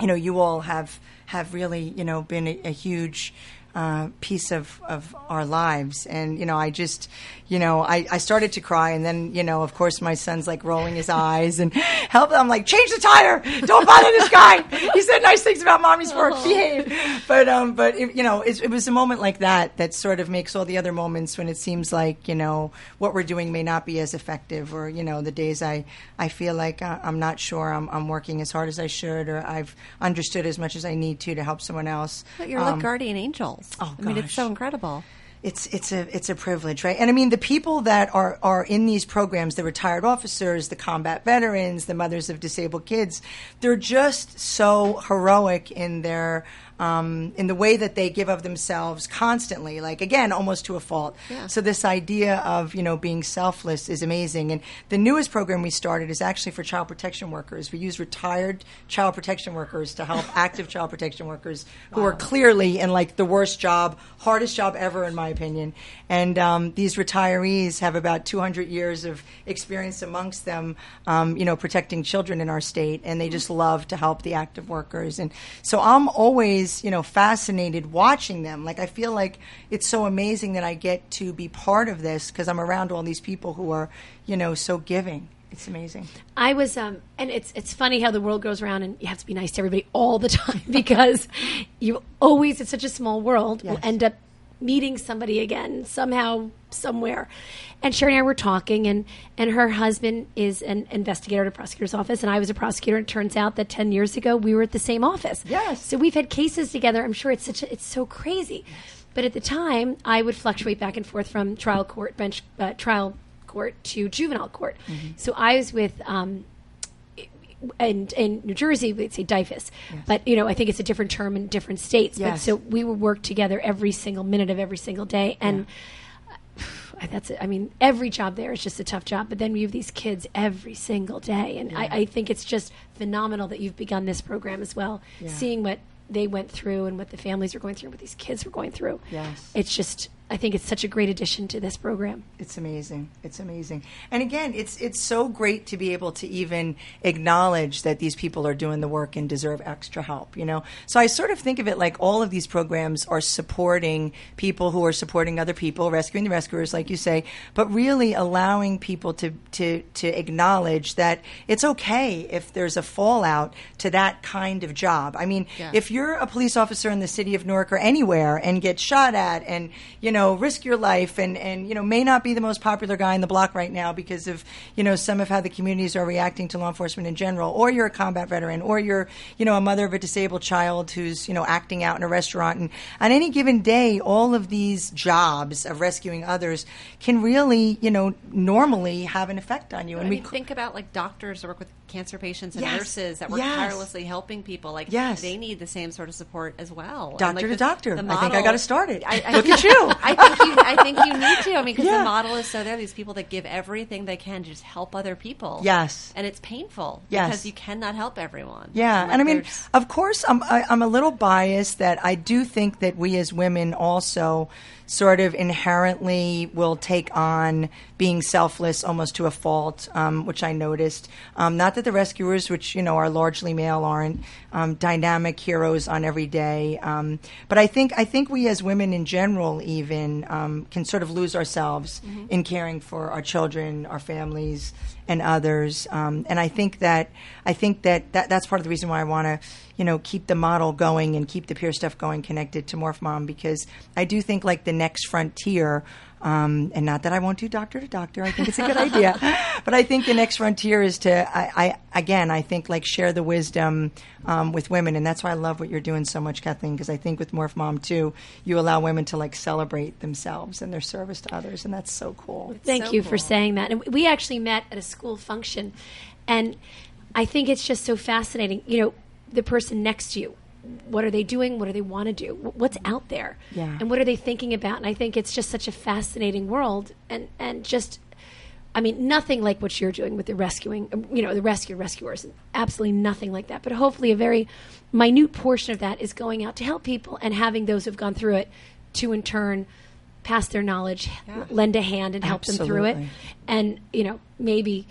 you know, you all have, have really, you know, been a, a huge uh, piece of, of our lives. And, you know, I just, you know, I, I started to cry. And then, you know, of course, my son's like rolling his eyes and help. I'm like, change the tire. Don't bother this guy. He said nice things about mommy's work. Behave. But, um, but, it, you know, it, it was a moment like that that sort of makes all the other moments when it seems like, you know, what we're doing may not be as effective or, you know, the days I, I feel like uh, I'm not sure I'm, I'm working as hard as I should or I've understood as much as I need to to help someone else. But you're Um, like guardian angels. oh, I mean, it's so incredible. It's it's a it's a privilege, right? And I mean, the people that are are in these programs, the retired officers, the combat veterans, the mothers of disabled kids, they're just so heroic in their um, in the way that they give of themselves constantly, like again, almost to a fault. So this idea of you know being selfless is amazing. And the newest program we started is actually for child protection workers. We use retired child protection workers to help active child protection workers who are clearly in like the worst job, hardest job ever, in my opinion. And um, these retirees have about 200 years of experience amongst them, um, you know, protecting children in our state, and they just love to help the active workers. And so I'm always, you know, fascinated watching them. Like I feel like it's so amazing that I get to be part of this because I'm around all these people who are, you know, so giving. It's amazing. I was, um, and it's it's funny how the world goes around, and you have to be nice to everybody all the time because you always it's such a small world. Will end up meeting somebody again somehow somewhere. And Cherie and I were talking, and and her husband is an investigator at a prosecutor's office, and I was a prosecutor. And it turns out that ten years ago we were at the same office. Yes. So we've had cases together. I'm sure it's such a, it's so crazy. But at the time, I would fluctuate back and forth from trial court, bench uh, trial court to juvenile court. So I was with um, and in New Jersey, we'd say DYFS, but you know, I think it's a different term in different states. But so we would work together every single minute of every single day, and uh, that's it. I mean, every job there is just a tough job. But then we have these kids every single day, and I, I think it's just phenomenal that you've begun this program as well. Seeing what they went through and what the families are going through, and what these kids were going through. Yes. it's just I think it's such a great addition to this program. It's amazing. It's amazing. And again, it's it's so great to be able to even acknowledge that these people are doing the work and deserve extra help, you know. So I sort of think of it like all of these programs are supporting people who are supporting other people, rescuing the rescuers like you say, but really allowing people to to to acknowledge that it's okay if there's a fallout to that kind of job. I mean, Yeah. if you're a police officer in the city of Newark or anywhere and get shot at and you know risk your life and and you know may not be the most popular guy in the block right now because of you know some of how the communities are reacting to law enforcement in general or you're a combat veteran or you're you know a mother of a disabled child who's you know acting out in a restaurant and on any given day all of these jobs of rescuing others can really you know normally have an effect on you I and mean, we think about like doctors that work with cancer patients and Yes. nurses that work Yes. tirelessly helping people. Like, Yes. they need the same sort of support as well. And, Doctor like, to the- doctor. the I think I got to start it. I, I Look at you. I think you. I think you need to. I mean, because Yeah. the model is so there. These people that give everything they can to just help other people. Yes. and it's painful. Yes. because you cannot help everyone. Yeah, Like, and I mean, of course, I'm I, I'm a little biased that I do think that we as women also sort of inherently will take on being selfless almost to a fault, um, which I noticed. Um, not that the rescuers, which you know are largely male, aren't um, dynamic heroes on every day, um, but I think I think we as women in general even um, can sort of lose ourselves in caring for our children, our families, and others. Um, and I think that I think that, that that's part of the reason why I want to, you know, keep the model going and keep the peer stuff going connected to Morph Mom because I do think like the next frontier. Um, and not that I won't do doctor to doctor. I think it's a good idea, but I think the next frontier is to, I, I again, I think like share the wisdom um, with women, and that's why I love what you're doing so much, Kathleen. Because I think with Morph Mom too, you allow women to like celebrate themselves and their service to others, and that's so cool. Thank so you for saying that. And we actually met at a school function, and I think it's just so fascinating. You know, the person next to you, what are they doing? What do they want to do? What's out there? Yeah. And what are they thinking about? And I think it's just such a fascinating world, and and just. I mean, nothing like what you're doing with the rescuing, you know, the rescue rescuers. Absolutely nothing like that. But hopefully, a very minute portion of that is going out to help people and having those who've gone through it to, in turn, pass their knowledge, lend a hand, and help them through it and you know maybe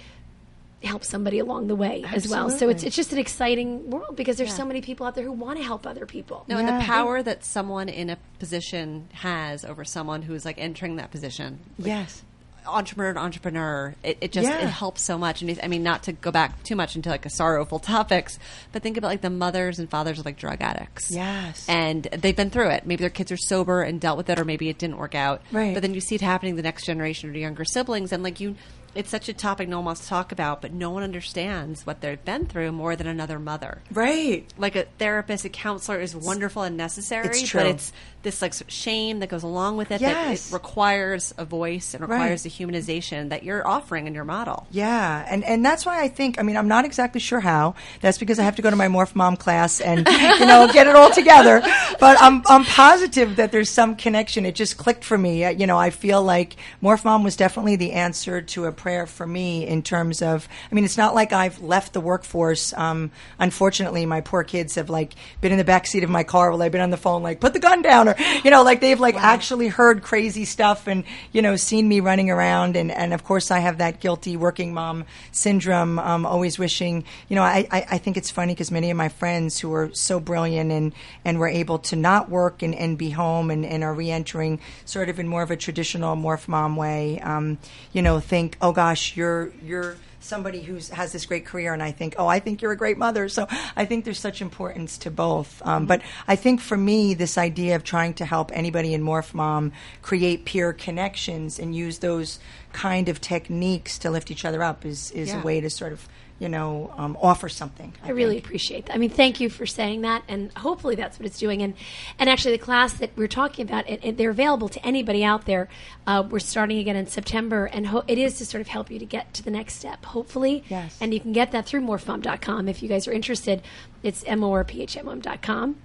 help somebody along the way as well. So it's it's just an exciting world because there's so many people out there who want to help other people. No, and the power that someone in a position has over someone who's like entering that position. Yes. entrepreneur to entrepreneur, it, it just Yeah. it helps so much. And I mean, not to go back too much into like a sorrowful topics, but think about like the mothers and fathers of like drug addicts. Yes. and they've been through it. Maybe their kids are sober and dealt with it, or maybe it didn't work out. Right. But then you see it happening the next generation or to younger siblings, and like you. It's such a topic no one wants to talk about, but no one understands what they've been through more than another mother Right. like a therapist, a counselor is wonderful and necessary, It's true. but it's this like shame that goes along with it that Yes. it requires a voice and requires Right. the humanization that you're offering in your model. Yeah, and and that's why I think. I mean, I'm not exactly sure how. That's because I have to go to my Morph Mom class and you know get it all together. But I'm I'm positive that there's some connection. It just clicked for me. You know, I feel like Morph Mom was definitely the answer to a prayer for me in terms of. I mean, it's not like I've left the workforce. Um, unfortunately, my poor kids have like been in the back seat of my car while I've been on the phone, like put the gun down, or you know, like they've like actually heard crazy stuff and you know seen me running around, and and of course I have that guilty working mom syndrome. Um, always wishing, you know, I I, I think it's funny because many of my friends who are so brilliant and and were able to not work and, and be home and, and are reentering sort of in more of a traditional morph mom way, um, you know, think, oh gosh, you're you're somebody who has this great career and I think, oh, I think you're a great mother. So I think there's such importance to both. Um, But I think for me, this idea of trying to help anybody in Morph Mom create peer connections and use those kind of techniques to lift each other up is, is Yeah. a way to sort of, you know, um, offer something. I really appreciate that. I mean, thank you for saying that, and hopefully that's what it's doing. And and actually, the class that we're talking about, it, it- they're available to anybody out there. Uh, we're starting again in September, and ho- it is to sort of help you to get to the next step, hopefully. Yes. And you can get that through morphmom.com if you guys are interested. It's morphmom.com.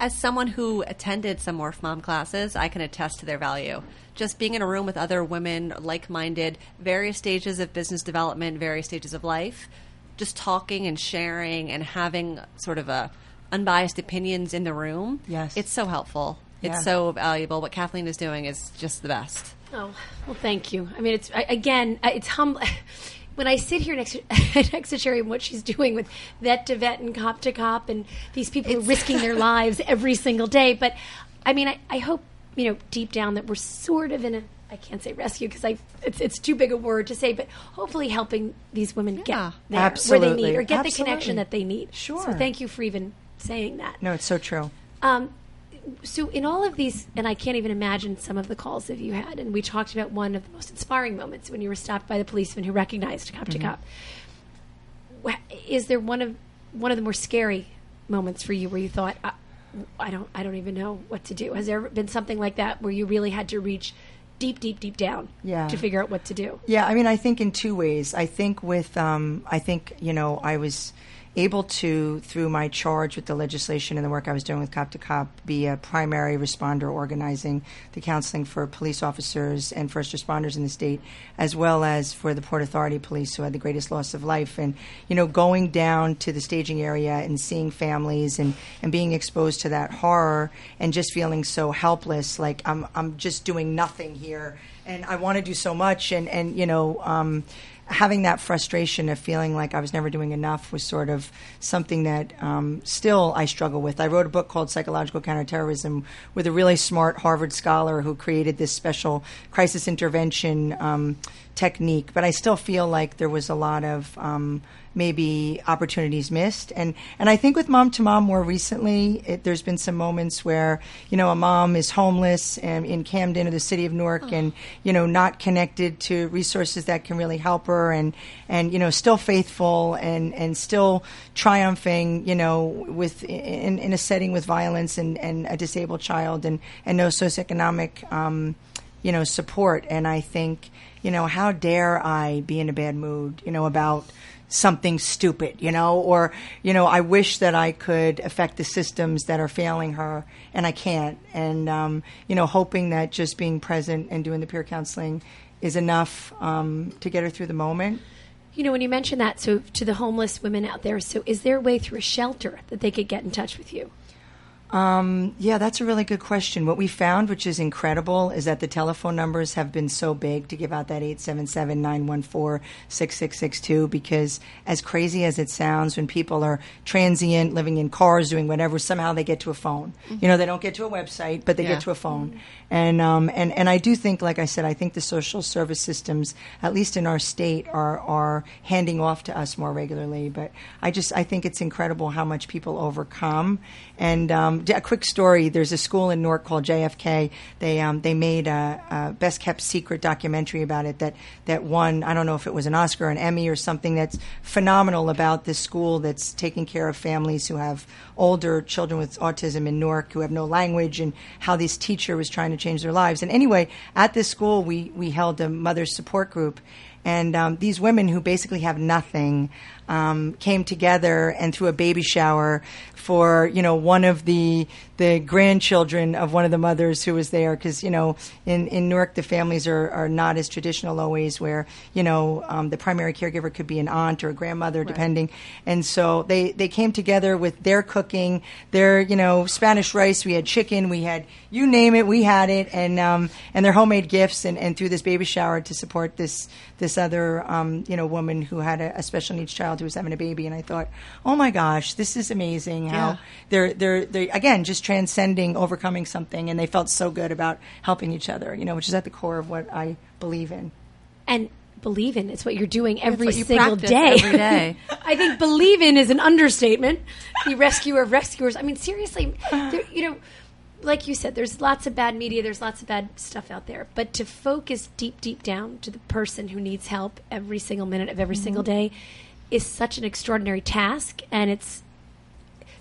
As someone who attended some Morph Mom classes, I can attest to their value. Just being in a room with other women, like minded, various stages of business development, various stages of life, just talking and sharing and having sort of a unbiased opinions in the room. Yes. It's so helpful. It's so valuable. What Kathleen is doing is just the best. Oh, well, thank you. I mean, it's I, again, it's humble. When I sit here next to, next to Cherie and what she's doing with vet to vet and cop to cop, and these people are risking their lives every single day. But I mean, I, I hope you know deep down that we're sort of in a I can't say rescue because I it's it's too big a word to say, but hopefully helping these women Yeah. get there where they need or get the connection that they need. Sure. So thank you for even saying that. No, it's so true. Um, so in all of these, and I can't even imagine some of the calls that you had, and we talked about one of the most inspiring moments when you were stopped by the policeman who recognized cop to cop. Is there one of one of the more scary moments for you where you thought, I, I don't, I don't even know what to do? Has there been something like that where you really had to reach deep, deep, deep down Yeah. to figure out what to do? Yeah, I mean, I think in two ways. I think with, um, I think you know, I was able to, through my charge with the legislation and the work I was doing with Cop to Cop, be a primary responder organizing the counseling for police officers and first responders in the state, as well as for the Port Authority police who had the greatest loss of life. And, you know, going down to the staging area and seeing families and, and being exposed to that horror and just feeling so helpless, like I'm, I'm just doing nothing here. And I want to do so much. And, and you know, um, having that frustration of feeling like I was never doing enough was sort of something that um, still I struggle with. I wrote a book called Psychological Counterterrorism with a really smart Harvard scholar who created this special crisis intervention um, technique, but I still feel like there was a lot of um, maybe opportunities missed. And and I think with mom to mom more recently, it, there's been some moments where you know a mom is homeless and in Camden or the city of Newark, and you know not connected to resources that can really help her, and and you know still faithful and and still triumphing, you know, with in, in a setting with violence and and a disabled child and and no socioeconomic. Um, you know, support. And I think, you know, how dare I be in a bad mood, you know, about something stupid, you know, or, you know, I wish that I could affect the systems that are failing her and I can't. And, um, you know, hoping that just being present and doing the peer counseling is enough um, to get her through the moment. You know, when you mention that, so to the homeless women out there, so is there a way through a shelter that they could get in touch with you? Um, yeah, that's a really good question. What we found, which is incredible, is that the telephone numbers have been so big to give out that 877 914 6662 because, as crazy as it sounds, when people are transient, living in cars, doing whatever, somehow they get to a phone. You know, they don't get to a website, but they Yeah. get to a phone. And, um, and, and I do think, like I said, I think the social service systems, at least in our state, are, are handing off to us more regularly. But I just, I think it's incredible how much people overcome. And um, a quick story: there's a school in Newark called JFK. They um, they made a, a best kept secret documentary about it that that won. I don't know if it was an Oscar, an Emmy, or something. That's phenomenal about this school that's taking care of families who have older children with autism in Newark who have no language, and how this teacher was trying to change their lives. And anyway, at this school, we we held a mother support group. And um, these women who basically have nothing um, came together and threw a baby shower for you know one of the the grandchildren of one of the mothers who was there. Because you know in in Newark the families are are not as traditional always where you know um, the primary caregiver could be an aunt or a grandmother depending. And so they they came together with their cooking their you know Spanish rice. We had chicken we had you name it we had it. And um, and their homemade gifts and, and through this baby shower to support this this other um, you know woman who had a, a special needs child who was having a baby and I thought oh my gosh this is amazing how Yeah. they're they're they again just transcending overcoming something and they felt so good about helping each other you know which is at the core of what I believe in. And believe in it's what you're doing every you single day. every day. i think believe in is an understatement. The rescuer of rescuers. I mean seriously there, you know like you said there's lots of bad media there's lots of bad stuff out there. But to focus deep deep down to the person who needs help every single minute of every single mm-hmm. day is such an extraordinary task and it's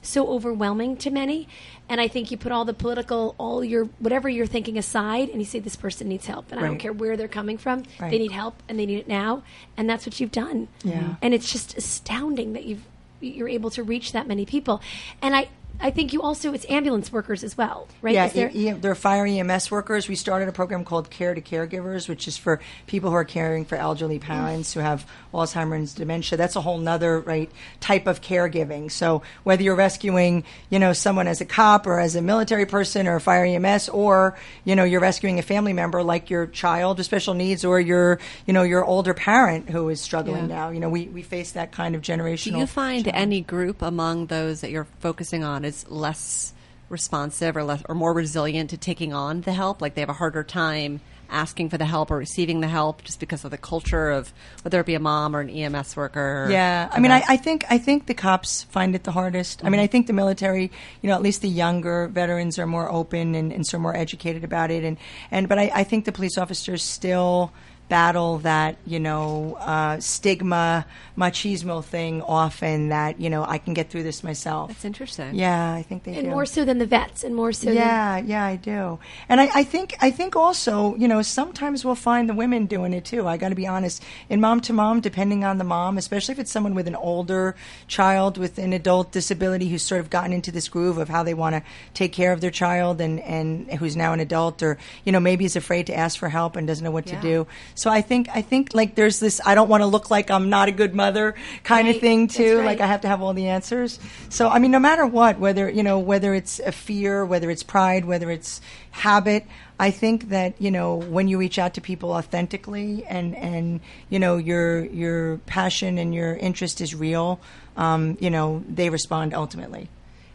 so overwhelming to many. And I think you put all the political, all your whatever you're thinking aside, and you say this person needs help, and I don't care where they're coming from. Right. They need help, and they need it now, and that's what you've done. Yeah. And it's just astounding that you've you're able to reach that many people. And I I think you also it's ambulance workers as well, right? Yeah, there- e- e- they're fire EMS workers. We started a program called Care to Caregivers, which is for people who are caring for elderly parents who have Alzheimer's, dementia. That's a whole nother right type of caregiving. So whether you're rescuing, you know, someone as a cop or as a military person or a fire EMS, or you know, you're rescuing a family member like your child with special needs or your, you know, your older parent who is struggling Yeah. now. You know, we, we face that kind of generational. Do you find challenge. any group among those that you're focusing on is less responsive or less or more resilient to taking on the help? Like they have a harder time asking for the help or receiving the help just because of the culture of whether it be a mom or an EMS worker? Yeah, I mean, I. I think I think the cops find it the hardest. I mean, I mm-hmm. think the military, you know, at least the younger veterans are more open and, and so more educated about it, and and but I, I think the police officers still battle that you know uh, stigma machismo thing often that you know I can get through this myself. That's interesting. Yeah, I think they do. and do. more so than the vets, and more so. than, Yeah, yeah, I do, and I, I think I think also, you know, sometimes we'll find the women doing it too. I got to be honest. In mom to mom, depending on the mom, especially if it's someone with an older child with an adult disability who's sort of gotten into this groove of how they want to take care of their child, and and who's now an adult, or you know, maybe is afraid to ask for help and doesn't know what Yeah. to do. So I think I think like there's this I don't want to look like I'm not a good mother kind of thing too. right. Like I have to have all the answers. So I mean, no matter what, whether you know whether it's a fear, whether it's pride, whether it's habit, I think that you know when you reach out to people authentically and and you know your your passion and your interest is real, um, you know they respond ultimately.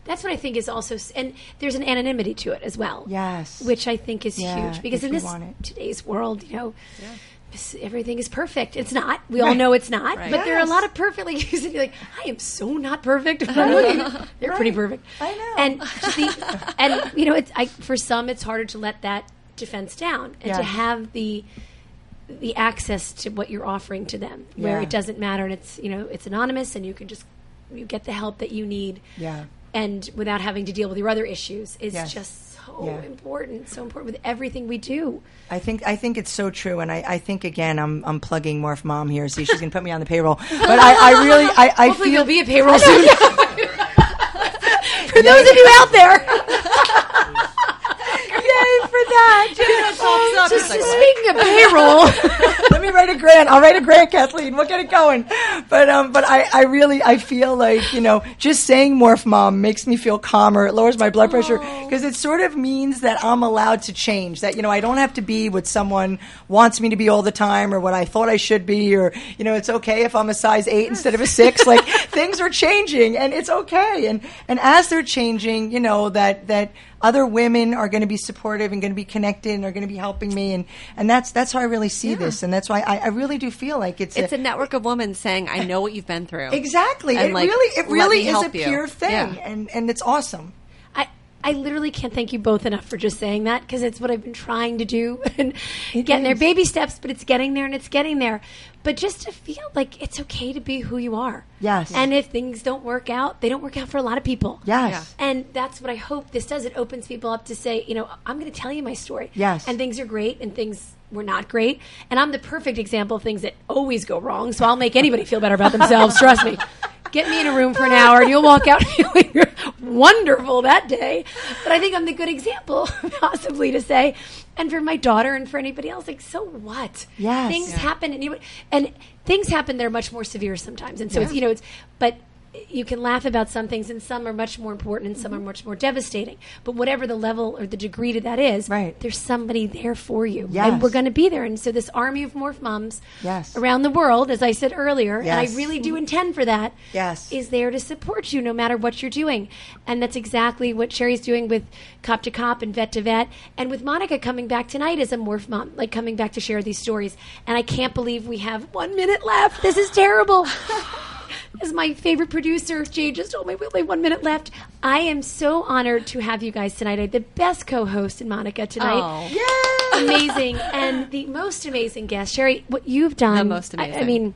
That's what I think is also, and there's an anonymity to it as well. Yes. which I think is Yeah, huge because in this today's world, you know, this- everything is perfect. It's not. We all know it's not. Right. But there are a lot of perfectly said, you're like, I am so not perfect. They're pretty perfect. I know. And the, and you know, it's I, for some, it's harder to let that defense down and to have the the access to what you're offering to them, where Yeah. it doesn't matter and it's you know it's anonymous and you can just you get the help that you need Yeah. and without having to deal with your other issues is Yes. just so Yeah. important, so important with everything we do. I think I think it's so true, and I, I think again I'm I'm plugging Morph Mom here. See, she's gonna put me on the payroll, but I, I really I, I Hopefully, feel there'll be a payroll soon. For those of you out there, yay for that. so, oh, so speaking of payroll, Let me write a grant. I'll write a grant, Kathleen. We'll get it going. But um, but I, I really I feel like you know just saying morph mom makes me feel calmer. It lowers my blood pressure because it sort of means that I'm allowed to change. That you know I don't have to be what someone wants me to be all the time or what I thought I should be or you know it's okay if I'm a size eight instead of a six. Like things are changing and it's okay. And and as they're changing, you know that that other women are going to be supportive and going to be connected and are going to be helping me and and that's that's how I really see this and that's why I, I really do feel like it's It's a network of women saying, "I know what you've been through." exactly it like, really it let really is a help you. pure thing Yeah. and and it's awesome I I literally can't thank you both enough for just saying that because it's what I've been trying to do and getting there, baby steps, but it's getting there and it's getting there. But just to feel like it's okay to be who you are. Yes. And if things don't work out, they don't work out for a lot of people. yes And that's what I hope this does. It opens people up to say, you know, I'm going to tell you my story. Yes. And things are great and things were not great. And I'm the perfect example of things that always go wrong. So I'll make anybody feel better about themselves. Trust me. Get me in a room for an hour and you'll walk out feeling wonderful that day. But I think I'm the good example, possibly, to say, and for my daughter and for anybody else, like, so what? Yes. Things Yeah. happen and you and things happen that are much more severe sometimes. And so it's, you know, it's, but you can laugh about some things and some are much more important and some Mm-hmm. are much more devastating. But whatever the level or the degree to that is, Right. there's somebody there for you. Yes. And we're going to be there. And so this army of morph moms Yes. around the world, as I said earlier, and I really do intend for that, Yes. is there to support you no matter what you're doing. And that's exactly what Cherie's doing with Cop to Cop and Vet to Vet. And with Monica coming back tonight as a morph mom, like coming back to share these stories. And I can't believe we have one minute left. This is terrible. As my favorite producer, Jay, just told me we only one minute left. I am so honored to have you guys tonight. I had the best co-host in Monica tonight. Oh. Yay! Amazing. And the most amazing guest, Cherie, what you've done. The most I- I, mean,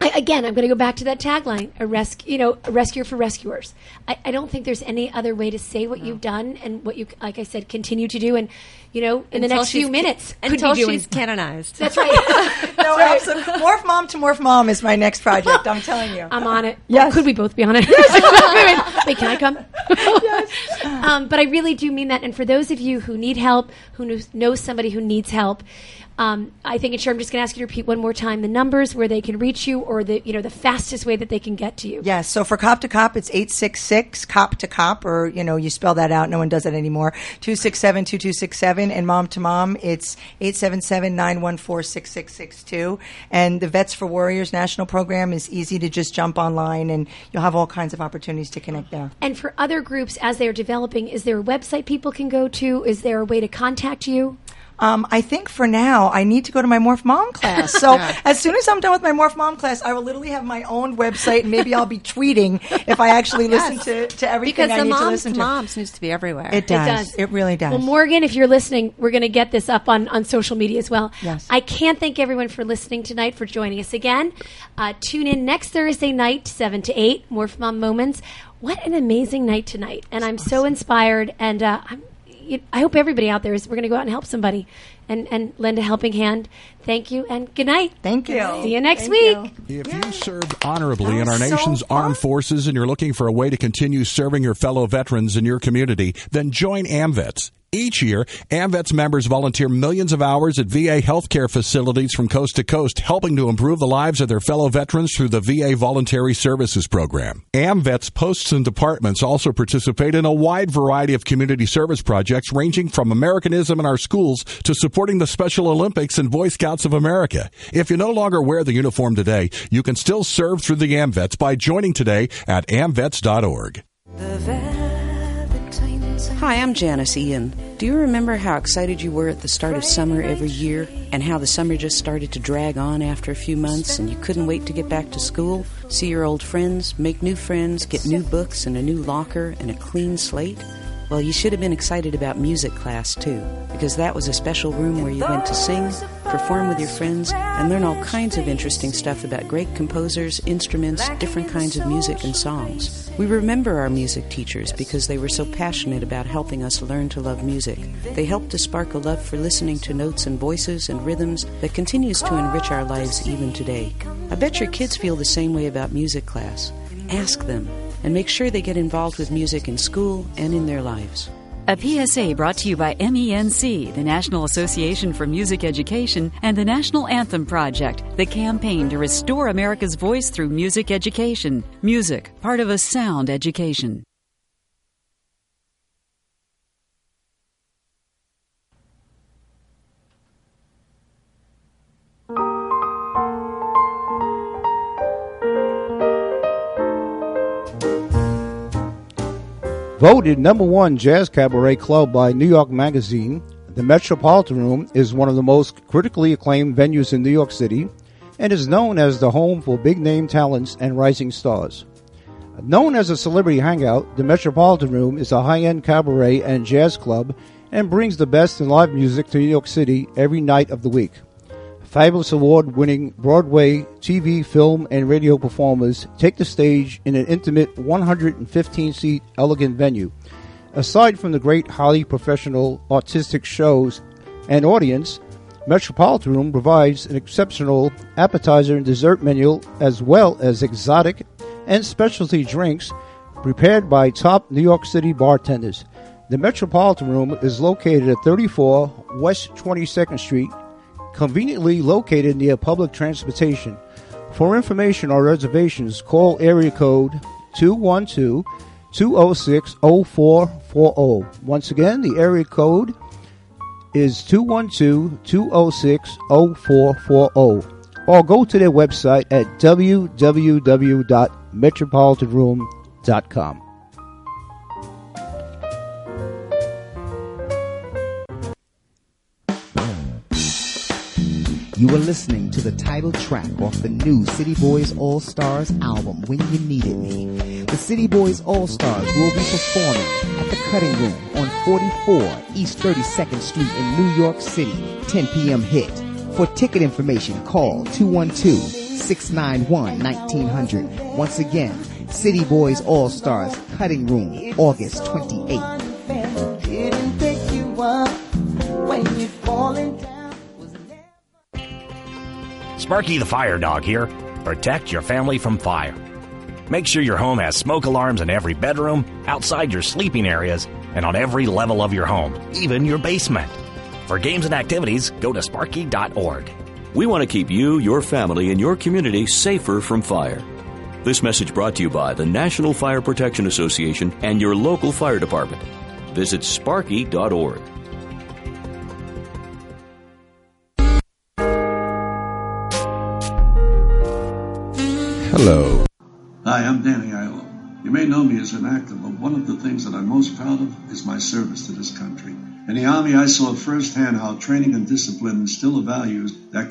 I, again, I'm going to go back to that tagline: a rescue, you know, a rescuer for rescuers. I, I don't think there's any other way to say what you've done and what you, like I said, continue to do. And you know, in the next few minutes, could until be doing. she's canonized. That's right. No, absolutely. Morph Mom to Morph Mom is my next project. I'm telling you. I'm on it. Yes. Could we both be on it? wait, wait, wait, can I come? Um, but I really do mean that. And for those of you who need help, who knows, know somebody who needs help, um, I think, and sure, I'm just going to ask you to repeat one more time the numbers where they can reach you, or the you know the fastest way that they can get to you. Yes. So for cop to cop, it's 866 cop to cop, or, you know, you spell that out. No one does that anymore. 267 2267. And mom to mom, it's 877 914 6662. And the Vets for Warriors national program is easy to just jump online, and you'll have all kinds of opportunities to connect there. And for other groups, as they are developing, is there a website people can go to? Is there a way to contact you? Um, I think for now, I need to go to my Morph Mom class. So as soon as I'm done with my Morph Mom class, I will literally have my own website, and maybe I'll be tweeting if I actually listen to, to everything because I need to listen to moms needs to be everywhere. It does. does. It really does. Well, Morgan, if you're listening, we're going to get this up on, on social media as well. Yes. I can't thank everyone for listening tonight, for joining us again. Uh, tune in next Thursday night, 7 to 8, Morph Mom Moments. What an amazing night tonight. And I'm so inspired. And uh, I'm, I hope everybody out there is, we're going to go out and help somebody and, and lend a helping hand. Thank you and good night. Thank you. See you next Thank week. you. If you served honorably in our was so nation's fun. armed forces and you're looking for a way to continue serving your fellow veterans in your community, then join AMVETS. Each year, AMVETS members volunteer millions of hours at VA healthcare facilities from coast to coast, helping to improve the lives of their fellow veterans through the VA Voluntary Services Program. AMVETS posts and departments also participate in a wide variety of community service projects ranging from Americanism in our schools to supporting the Special Olympics and Boy Scouts of America. If you no longer wear the uniform today, you can still serve through the AMVETS by joining today at amvets.org. Hi, I'm Janis Ian. Do you remember how excited you were at the start of summer every year and how the summer just started to drag on after a few months and you couldn't wait to get back to school, see your old friends, make new friends, get new books and a new locker and a clean slate? Well, you should have been excited about music class too, because that was a special room where you went to sing, perform with your friends, and learn all kinds of interesting stuff about great composers, instruments, different kinds of music, and songs. We remember our music teachers because they were so passionate about helping us learn to love music. They helped to spark a love for listening to notes and voices and rhythms that continues to enrich our lives even today. I bet your kids feel the same way about music class. Ask them and make sure they get involved with music in school and in their lives. A PSA brought to you by MENC, the National Association for Music Education, and the National Anthem Project, the campaign to restore America's voice through music education. Music, part of a sound education. Voted number one jazz cabaret club by New York Magazine, the Metropolitan Room is one of the most critically acclaimed venues in New York City and is known as the home for big name talents and rising stars. Known as a celebrity hangout, the Metropolitan Room is a high end cabaret and jazz club and brings the best in live music to New York City every night of the week. Fabulous award winning Broadway, TV, film, and radio performers take the stage in an intimate 115 seat elegant venue. Aside from the great, highly professional artistic shows and audience, Metropolitan Room provides an exceptional appetizer and dessert menu as well as exotic and specialty drinks prepared by top New York City bartenders. The Metropolitan Room is located at 34 West 22nd Street, conveniently located near public transportation. For information or reservations, call area code 212 206 0440. Once again, the area code is 212 206 0440. Or go to their website at www.metropolitanroom.com. You are listening to the title track off the new City Boys All Stars album, When You Needed Me. The City Boys All Stars will be performing at the Cutting Room on 44 East 32nd Street in New York City, 10 p.m. hit. For ticket information, call 212 691 1900. Once again, City Boys All Stars Cutting Room, August 28th. Sparky the Fire Dog here. Protect your family from fire. Make sure your home has smoke alarms in every bedroom, outside your sleeping areas, and on every level of your home, even your basement. For games and activities, go to sparky.org. We want to keep you, your family, and your community safer from fire. This message brought to you by the National Fire Protection Association and your local fire department. Visit sparky.org. Hello. Hi, I'm Danny Aiello. You may know me as an actor, but one of the things that I'm most proud of is my service to this country. In the Army, I saw firsthand how training and discipline instill values that